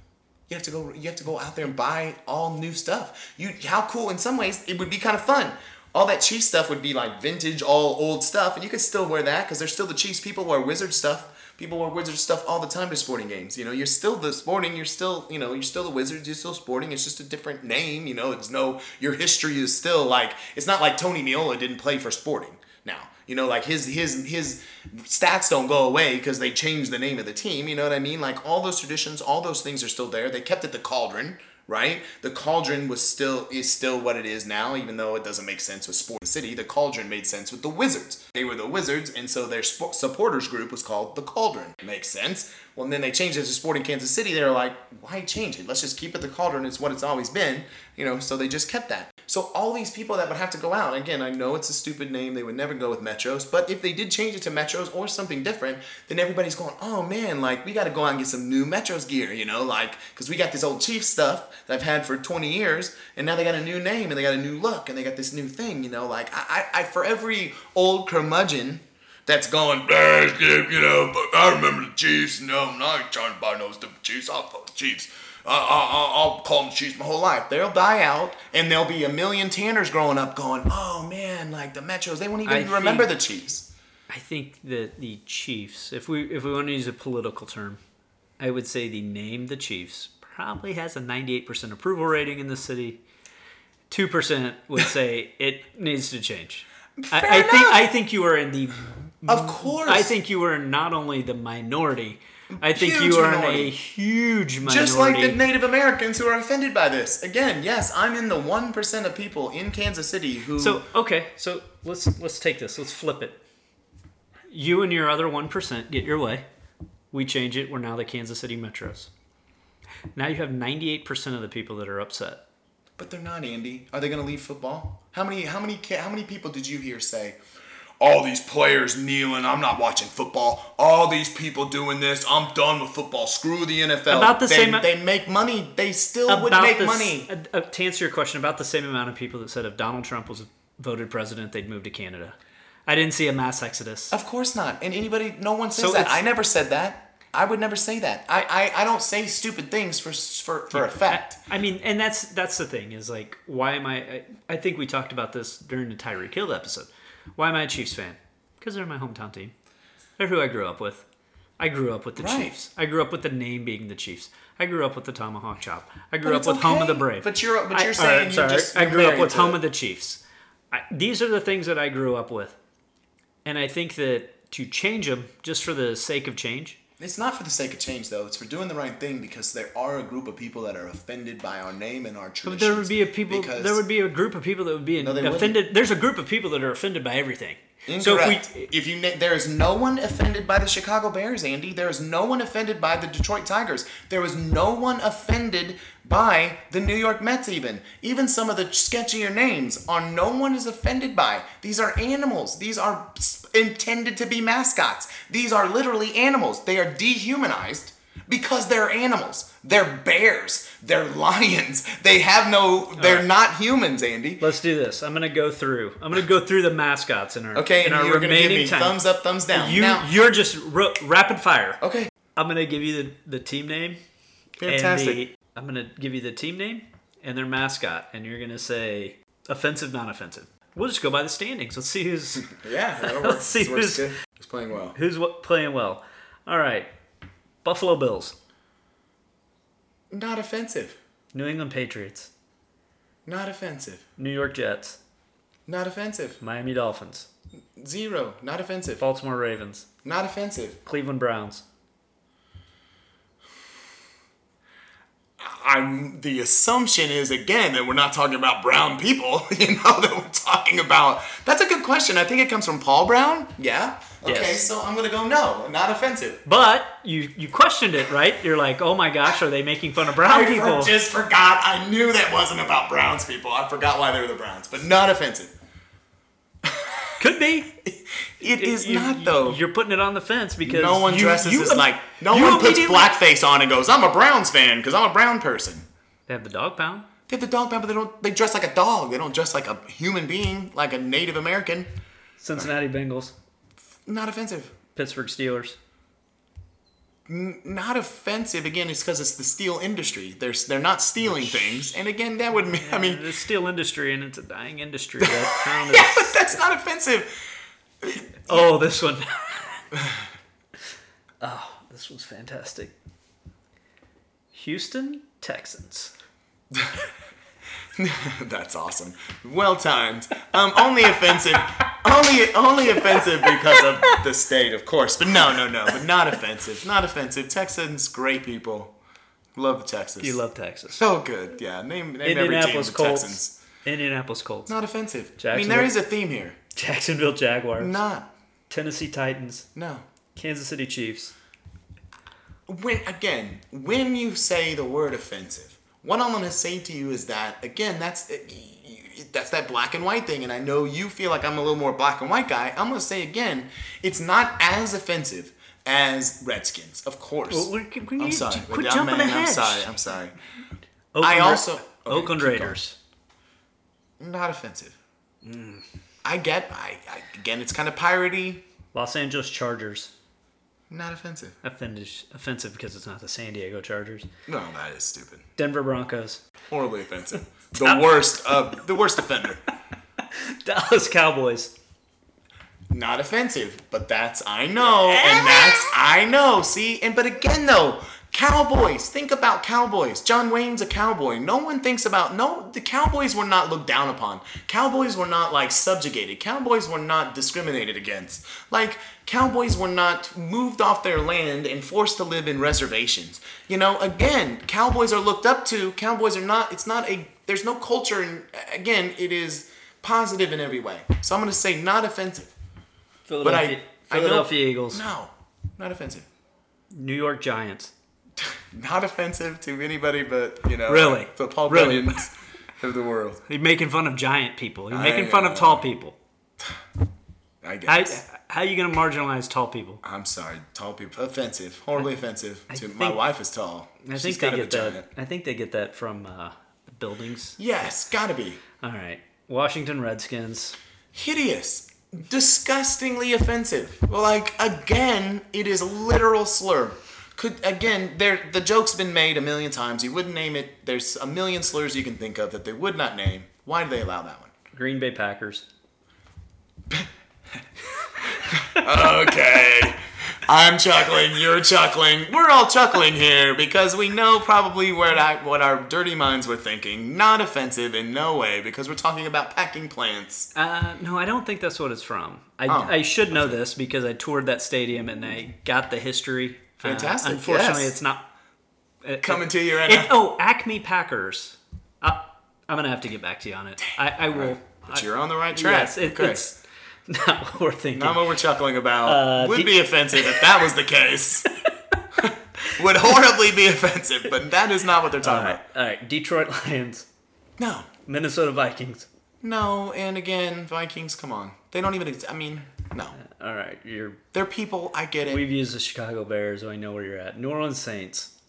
Speaker 3: You have to go. You have to go out there and buy all new stuff. You how cool? In some ways, it would be kind of fun. All that Chiefs stuff would be like vintage, all old stuff, and you could still wear that because they're still the Chiefs. People wear Wizard stuff. People wear Wizard stuff all the time to sporting games. You know, you're still the sporting. You're still, you know, you're still the Wizards. You're still sporting. It's just a different name. You know, it's no. Your history is still like. It's not like Tony Meola didn't play for Sporting now. You know, like his his his stats don't go away because they changed the name of the team. You know what I mean? Like all those traditions, all those things are still there. They kept it the cauldron, right? The cauldron was still is still what it is now, even though it doesn't make sense with Sport City. The cauldron made sense with the Wizards. They were the Wizards, and so their sp- supporters group was called the Cauldron. Makes sense. Well, and then they changed it to Sporting Kansas City. They were like, why change it? Let's just keep it the Cauldron. It's what it's always been. You know, so they just kept that. So all these people that would have to go out, again, I know it's a stupid name. They would never go with Metros, but if they did change it to Metros or something different, then everybody's going, oh man, like we got to go out and get some new Metros gear, you know, like because we got this old Chief stuff that I've had for 20 years, and now they got a new name and they got a new look and they got this new thing, you know, like I, I, I for every old curmudgeon that's going, "Ah, Skip, you know, but I remember the Chiefs. No, I'm not trying to buy no stupid Chiefs. I'll call the Chiefs. I, I, I'll call them Chiefs my whole life. They'll die out, and there'll be a million Tanners growing up going, oh man, like the Metros, they won't even
Speaker 1: I
Speaker 3: remember
Speaker 1: think-
Speaker 3: the Chiefs.
Speaker 1: I think that the Chiefs, if we if we want to use a political term, I would say the name the Chiefs probably has a 98% approval rating in the city. 2% would say it needs to change. I,
Speaker 3: Fair
Speaker 1: I think. I think you are in the
Speaker 3: Of course.
Speaker 1: I think you are not only the minority, I think
Speaker 3: Huge
Speaker 1: you are
Speaker 3: minority.
Speaker 1: a huge minority.
Speaker 3: Just like the Native Americans who are offended by this. Again, yes, I'm in the 1% of people in Kansas City who.
Speaker 1: So okay, so let's let's take this. Let's flip it. You and your other one percent get your way. We change it. We're now the Kansas City Metros. Now you have ninety-eight percent of the people that are upset.
Speaker 3: But they're not, Andy. Are they going to leave football? How many how many how many people did you hear say, all these players kneeling. I'm not watching football. All these people doing this. I'm done with football. Screw the NFL.
Speaker 1: About the
Speaker 3: they,
Speaker 1: same-
Speaker 3: They make money. They still would make
Speaker 1: the s-
Speaker 3: money.
Speaker 1: uh, uh, to answer your question, about the same amount of people that said if Donald Trump was voted president, they'd move to Canada. I didn't see a mass exodus.
Speaker 3: Of course not. And anybody, no one says
Speaker 1: So
Speaker 3: that. I never said that. I would never say that. I, I, I don't say stupid things for for, for effect.
Speaker 1: I mean, and that's that's the thing is like, why am I, I? I think we talked about this during the Tyreek Hill episode. Why am I a Chiefs fan? Because they're my hometown team. They're who I grew up with. I grew up with the
Speaker 3: Right.
Speaker 1: Chiefs. I grew up with the name being the Chiefs. I grew up with the tomahawk chop. I grew
Speaker 3: But
Speaker 1: up with home of the brave.
Speaker 3: But you're- but you're
Speaker 1: all
Speaker 3: saying
Speaker 1: I'm
Speaker 3: you
Speaker 1: sorry.
Speaker 3: just-
Speaker 1: I grew up with home
Speaker 3: it.
Speaker 1: of the Chiefs. I, these are the things that I grew up with, and I think that to change them just for the sake of change,
Speaker 3: It's not for the sake of change, though. It's for doing the right thing because there are a group of people that are offended by our name and our traditions.
Speaker 1: But there would be a people. There would be a group of people that would be
Speaker 3: No, they wouldn't.
Speaker 1: offended. There's a group of people that are offended by everything.
Speaker 3: Incorrect.
Speaker 1: So if we,
Speaker 3: if you there is no one offended by the Chicago Bears, Andy. There is no one offended by the Detroit Tigers. There is no one offended by the New York Mets. Even even some of the sketchier names are no one is offended by. These are animals. These are intended to be mascots. These are literally animals. They are dehumanized because they're animals. They're bears. They're lions. They have no. They're not humans, Andy.
Speaker 1: let's do this. I'm gonna go through. I'm gonna go through the mascots in our
Speaker 3: Okay,
Speaker 1: in
Speaker 3: and
Speaker 1: our
Speaker 3: you're gonna give
Speaker 1: remaining
Speaker 3: me
Speaker 1: time.
Speaker 3: thumbs up, thumbs down.
Speaker 1: You
Speaker 3: now,
Speaker 1: you're just ro- rapid fire.
Speaker 3: okay.
Speaker 1: I'm gonna give you the, the team name.
Speaker 3: Fantastic.
Speaker 1: And the, I'm gonna give you the team name and their mascot, and you're gonna say offensive, non-offensive. We'll just go by the standings. Let's see who's
Speaker 3: Yeah,
Speaker 1: Let's see
Speaker 3: works
Speaker 1: who's-
Speaker 3: playing well.
Speaker 1: who's what playing well. All right, Buffalo Bills,
Speaker 3: Not offensive.
Speaker 1: New England Patriots,
Speaker 3: Not offensive.
Speaker 1: New York Jets,
Speaker 3: Not offensive.
Speaker 1: Miami Dolphins,
Speaker 3: Zero. Not offensive.
Speaker 1: Baltimore Ravens,
Speaker 3: Not offensive.
Speaker 1: Cleveland Browns.
Speaker 3: I'm the assumption is again that we're not talking about brown people, you know, that we're talking about that's a good question. I think it comes from Paul Brown. Yeah. Okay,
Speaker 1: Yes.
Speaker 3: so I'm gonna go no, not offensive.
Speaker 1: But you you questioned it, right? You're like, oh my gosh, are they making fun of brown
Speaker 3: I
Speaker 1: people?
Speaker 3: for- just forgot. I knew that wasn't about Browns people. I forgot why they were the Browns, but not offensive.
Speaker 1: Could be.
Speaker 3: It is
Speaker 1: You-
Speaker 3: not though.
Speaker 1: You're putting it on the fence because
Speaker 3: No one
Speaker 1: you-
Speaker 3: dresses
Speaker 1: you
Speaker 3: as like no one puts blackface on and goes, "I'm a Browns fan" because I'm a brown person.
Speaker 1: They have the dog pound.
Speaker 3: They have the dog pound, but they don't. They dress like a dog. They don't dress like a human being, like a Native American.
Speaker 1: Cincinnati Bengals,
Speaker 3: Not offensive.
Speaker 1: Pittsburgh Steelers.
Speaker 3: Not offensive. Again, it's because it's the steel industry. They're they're not stealing things. And again, that would mean. I mean,
Speaker 1: the steel industry, and it's a dying industry. That town is.
Speaker 3: yeah, but that's not offensive.
Speaker 1: Oh, this one. oh, this was fantastic. Houston Texans.
Speaker 3: That's awesome. Well timed. Um, only offensive. Only only offensive because of the state, of course. But no, no, no. But not offensive. Not offensive. Texans, great people. Love Texas.
Speaker 1: You love Texas.
Speaker 3: So good. Yeah. Name, name every team
Speaker 1: Colts.
Speaker 3: Texans.
Speaker 1: Indianapolis Colts.
Speaker 3: Not offensive. I mean, there is a theme here.
Speaker 1: Jacksonville Jaguars.
Speaker 3: Not.
Speaker 1: Tennessee Titans.
Speaker 3: No.
Speaker 1: Kansas City Chiefs.
Speaker 3: When again, when you say the word offensive, what I'm gonna say to you is that again, that's eh, that's that black and white thing, and I know you feel like I'm a little more black and white guy. I'm gonna say again, it's not as offensive as Redskins, of course.
Speaker 1: Well, we- can- can
Speaker 3: I'm sorry.
Speaker 1: quit jumping
Speaker 3: man, I'm sorry. I'm sorry.
Speaker 1: Oakland,
Speaker 3: I also
Speaker 1: Oakland Raiders.
Speaker 3: not offensive. Mm. I get. I, I again, it's kind of piratey.
Speaker 1: Los Angeles Chargers.
Speaker 3: Not offensive.
Speaker 1: Offended, offensive because it's not the San Diego Chargers.
Speaker 3: No, that is stupid.
Speaker 1: Denver Broncos.
Speaker 3: Horribly offensive. The worst of the worst offender.
Speaker 1: Dallas Cowboys.
Speaker 3: not offensive, but that's I know, and eh? that's I know. See, and but again though, Cowboys. Think about Cowboys. John Wayne's a cowboy. No one thinks about no. The Cowboys were not looked down upon. Cowboys were not like subjugated. Cowboys were not discriminated against. Like Cowboys were not moved off their land and forced to live in reservations. You know, again, Cowboys are looked up to. Cowboys are not. It's not a. There's no culture, and again, it is positive in every way. So I'm gonna say not offensive. But I,
Speaker 1: Philadelphia,
Speaker 3: I know-
Speaker 1: Philadelphia Eagles.
Speaker 3: No, not offensive.
Speaker 1: New York Giants.
Speaker 3: Not offensive to anybody, but you know,
Speaker 1: Really?
Speaker 3: the Paul
Speaker 1: Really?
Speaker 3: Bunyans of the world.
Speaker 1: You're making fun of giant people. You're
Speaker 3: I
Speaker 1: making fun of tall people.
Speaker 3: I guess.
Speaker 1: How you gonna marginalize tall people?
Speaker 3: I'm sorry, tall people offensive, horribly offensive.
Speaker 1: I
Speaker 3: to,
Speaker 1: think-
Speaker 3: my wife is tall.
Speaker 1: I
Speaker 3: She's
Speaker 1: think they
Speaker 3: a
Speaker 1: get that.
Speaker 3: vagina.
Speaker 1: I think they get that from uh, buildings.
Speaker 3: Yes, gotta be
Speaker 1: All right, Washington Redskins.
Speaker 3: hideous, disgustingly offensive. Well, like again, it is literal slur. Could again, there the joke's been made a million times. You wouldn't name it. There's a million slurs you can think of that they would not name. Why do they allow that one?
Speaker 1: Green Bay Packers.
Speaker 3: Okay. I'm chuckling, you're chuckling. We're all chuckling here because we know probably where that, what our dirty minds were thinking. Not offensive in no way because we're talking about packing plants.
Speaker 1: Uh, no, I don't think that's what it's from. I,
Speaker 3: Oh.
Speaker 1: I should know this because I toured that stadium and I got the history. Uh,
Speaker 3: Fantastic,
Speaker 1: unfortunately,
Speaker 3: yes.
Speaker 1: it's not. it-
Speaker 3: Coming to you right
Speaker 1: it-
Speaker 3: now.
Speaker 1: oh, Acme Packers. Uh, I'm gonna have to get back to you on it. I, I will.
Speaker 3: But you're on the right track.
Speaker 1: Yes, it,
Speaker 3: Okay.
Speaker 1: it's not what we're thinking.
Speaker 3: Not what we're chuckling about.
Speaker 1: Uh,
Speaker 3: Would
Speaker 1: do-
Speaker 3: be offensive if that was the case. Would horribly be offensive, but that is not what they're
Speaker 1: all
Speaker 3: talking
Speaker 1: about. all right. Detroit Lions,
Speaker 3: No.
Speaker 1: Minnesota Vikings.
Speaker 3: No, no, and again, Vikings, come on. They don't even, ex- I mean, no.
Speaker 1: All right, you're.
Speaker 3: They're people, I get it.
Speaker 1: We've used the Chicago Bears, so I know where you're at. New Orleans Saints.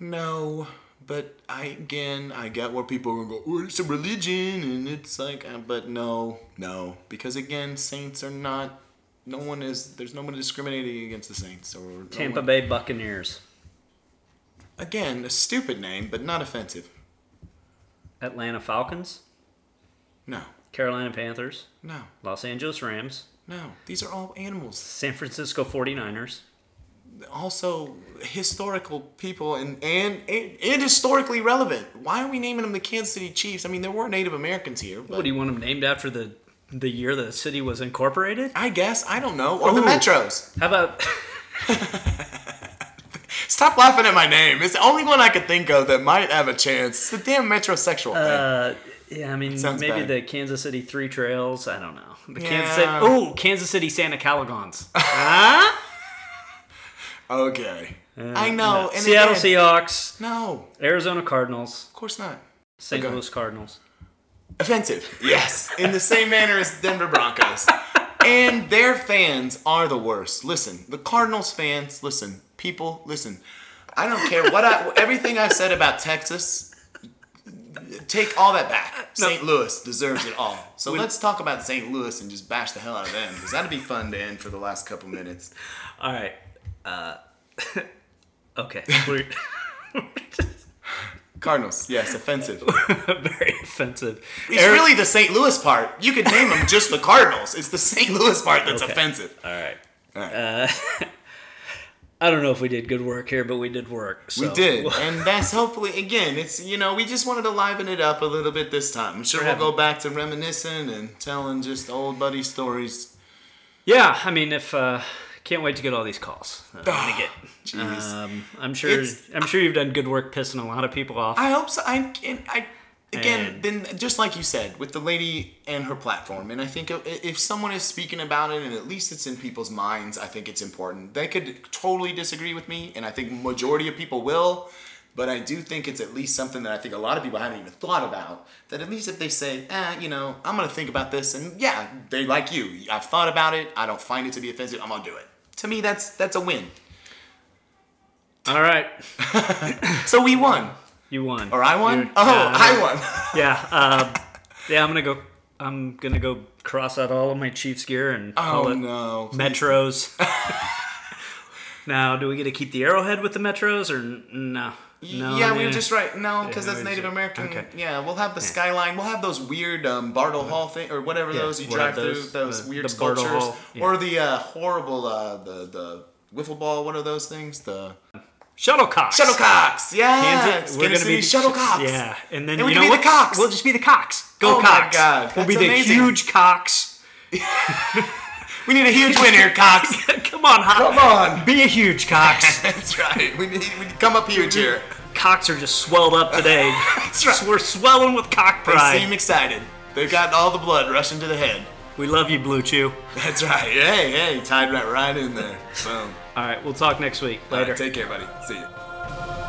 Speaker 3: No, but I again I get where people are gonna go. Oh, it's a religion, and it's like, uh, but no, no, because again, saints are not. No one is. There's no one discriminating against the saints or no
Speaker 1: Tampa
Speaker 3: one-
Speaker 1: Bay Buccaneers.
Speaker 3: Again, a stupid name, but not offensive.
Speaker 1: Atlanta Falcons.
Speaker 3: No,
Speaker 1: Carolina Panthers.
Speaker 3: no,
Speaker 1: Los Angeles Rams.
Speaker 3: no. These are all animals.
Speaker 1: San Francisco 49ers.
Speaker 3: Also, historical people and and and, and historically relevant. Why are we naming them the Kansas City Chiefs? I mean, there were Native Americans here, but
Speaker 1: What do you want them named after the the year the city was incorporated?
Speaker 3: I guess I don't know. Or the Metros.
Speaker 1: How about
Speaker 3: Stop laughing at my name. It's the only one I could think of that might have a chance. It's the damn metrosexual thing.
Speaker 1: uh yeah, I mean maybe
Speaker 3: bad.
Speaker 1: the Kansas City Three Trails. I don't know. The
Speaker 3: Yeah.
Speaker 1: Kansas City. Oh, Kansas City Santa Caligons. huh?
Speaker 3: Okay. I know. And
Speaker 1: Seattle
Speaker 3: again,
Speaker 1: Seahawks.
Speaker 3: No,
Speaker 1: Arizona Cardinals.
Speaker 3: of course not.
Speaker 1: St.
Speaker 3: Okay.
Speaker 1: Louis Cardinals.
Speaker 3: Offensive. Yes. In the same manner as Denver Broncos. And their fans are the worst. Listen, the Cardinals fans, listen, people, listen. I don't care what I everything I've said about Texas. Take all that back. St. Louis deserves it all. So let's talk about St. Louis and just bash the hell out of them because that'd be fun to end for the last couple minutes.
Speaker 1: All right. Uh, okay. We're
Speaker 3: Cardinals, yes, offensive.
Speaker 1: very offensive.
Speaker 3: It's
Speaker 1: Ari-
Speaker 3: really the St. Louis part. You could name them just the Cardinals. It's the St. Louis part that's
Speaker 1: Okay.
Speaker 3: offensive.
Speaker 1: All right.
Speaker 3: All right.
Speaker 1: Uh, I don't know if we did good work here, but we did work. So.
Speaker 3: We did, and that's hopefully again. It's you know we just wanted to liven it up a little bit this time. I'm sure we'll go back to reminiscing and telling just old buddy stories.
Speaker 1: Yeah, I mean, if uh, can't wait to get all these calls. Uh, I'm gonna get. Um, I'm sure.
Speaker 3: It's-
Speaker 1: I'm sure you've done good work pissing a lot of people off.
Speaker 3: I hope so. I I again
Speaker 1: And-
Speaker 3: then just like you said with the lady and her platform, and I think if- if someone is speaking about it and at least it's in people's minds, I think it's important. They could totally disagree with me, and I think majority of people will. But I do think it's at least something that I think a lot of people haven't even thought about. That at least if they say, eh, you know, I'm gonna think about this, and yeah, they like you. I've thought about it. I don't find it to be offensive. I'm gonna do it. To me, that's that's a win.
Speaker 1: all right,
Speaker 3: So we won,
Speaker 1: you won.
Speaker 3: or I won.
Speaker 1: You're-
Speaker 3: oh,
Speaker 1: uh,
Speaker 3: I won.
Speaker 1: Yeah. Um, yeah, I'm gonna go. I'm gonna go cross out all of my Chiefs gear and call
Speaker 3: oh
Speaker 1: it
Speaker 3: no, please
Speaker 1: Metros. now, do we get to keep the arrowhead with the Metros or no? No.
Speaker 3: yeah, we were just right. No, because that's Native American.
Speaker 1: okay.
Speaker 3: Yeah, we'll have the skyline. We'll have those weird um, Bartle Hall thing or whatever
Speaker 1: Yeah,
Speaker 3: those you drive
Speaker 1: have
Speaker 3: through.
Speaker 1: those,
Speaker 3: Those
Speaker 1: the-
Speaker 3: weird
Speaker 1: the
Speaker 3: sculptures,
Speaker 1: Hall, yeah.
Speaker 3: or the uh, horrible uh, the the wiffle ball. What are those things? The
Speaker 1: shuttlecocks.
Speaker 3: shuttlecocks. Yeah,
Speaker 1: Kansas, we're
Speaker 3: Kansas
Speaker 1: gonna be
Speaker 3: shuttlecocks.
Speaker 1: Yeah, and then
Speaker 3: And we
Speaker 1: you know
Speaker 3: be the cocks.
Speaker 1: We'll just be the cocks. Go
Speaker 3: Oh my
Speaker 1: cocks!
Speaker 3: God,
Speaker 1: we'll be
Speaker 3: that's
Speaker 1: the
Speaker 3: amazing.
Speaker 1: huge cocks.
Speaker 3: We need a huge win here, Cox.
Speaker 1: Come on, Hop.
Speaker 3: Come on.
Speaker 1: Be a huge Cox.
Speaker 3: That's right. We need we need to come up huge here.
Speaker 1: cocks are just swelled up today.
Speaker 3: That's right.
Speaker 1: We're swelling with cock pride.
Speaker 3: They
Speaker 1: pride.
Speaker 3: seem excited. They've got all the blood rushing to the head.
Speaker 1: we love you, BlueChew.
Speaker 3: That's right. Hey, hey, tied right, right in there. Boom.
Speaker 1: All right, we'll talk next week.
Speaker 3: All
Speaker 1: Later.
Speaker 3: right, take care, buddy. See you.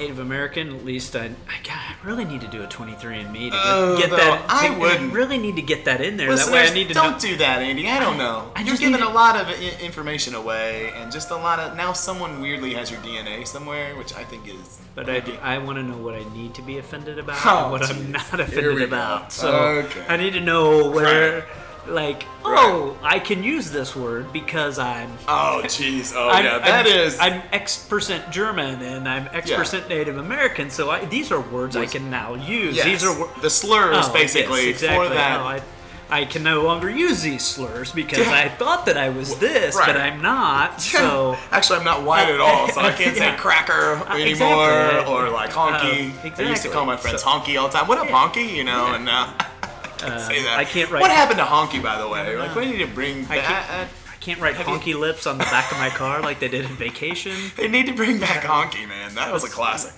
Speaker 1: Native American, at least I, I, God, I really need to do a 23andMe to get,
Speaker 3: Oh,
Speaker 1: get that.
Speaker 3: I
Speaker 1: to-
Speaker 3: wouldn't.
Speaker 1: really need to get that in there. that way, I need to
Speaker 3: don't
Speaker 1: know.
Speaker 3: do that, Andy. I don't know.
Speaker 1: I
Speaker 3: You're
Speaker 1: just
Speaker 3: giving
Speaker 1: need
Speaker 3: a lot of information away, and just a lot of now. Someone weirdly has your DNA somewhere, which I think is.
Speaker 1: But I,
Speaker 3: creepy.
Speaker 1: I want to know what I need to be offended about
Speaker 3: Oh,
Speaker 1: and what I'm not
Speaker 3: Here we
Speaker 1: offended
Speaker 3: go.
Speaker 1: about. So
Speaker 3: Okay.
Speaker 1: I need to know where, like, oh, I can use this word because I'm.
Speaker 3: Oh, jeez. Oh,
Speaker 1: I'm,
Speaker 3: yeah. That
Speaker 1: I'm,
Speaker 3: is.
Speaker 1: I'm X percent German and I'm X
Speaker 3: Yeah.
Speaker 1: percent Native American, so I, these are words I can now use.
Speaker 3: yes,
Speaker 1: These are wor-
Speaker 3: the slurs
Speaker 1: Oh,
Speaker 3: basically
Speaker 1: yes, exactly.
Speaker 3: for that.
Speaker 1: No, I, I can no longer use these slurs because
Speaker 3: Yeah.
Speaker 1: I thought that I was this,
Speaker 3: Right.
Speaker 1: but I'm not. So
Speaker 3: Actually, I'm not white at all, so I can't say
Speaker 1: Yeah.
Speaker 3: cracker
Speaker 1: Uh,
Speaker 3: anymore
Speaker 1: exactly.
Speaker 3: or like honky.
Speaker 1: Uh,
Speaker 3: I used to
Speaker 1: exactly.
Speaker 3: call my friends
Speaker 1: So-
Speaker 3: honky all the time. What up, honky? You know, and uh, I can't uh, say that.
Speaker 1: I can't write-
Speaker 3: What happened to honky, by the way? Like, we need to bring
Speaker 1: I
Speaker 3: back.
Speaker 1: can't, I can't write
Speaker 3: you-
Speaker 1: honky lips on the back of my car like they did in Vacation.
Speaker 3: They need to bring back honky, man. That was a classic.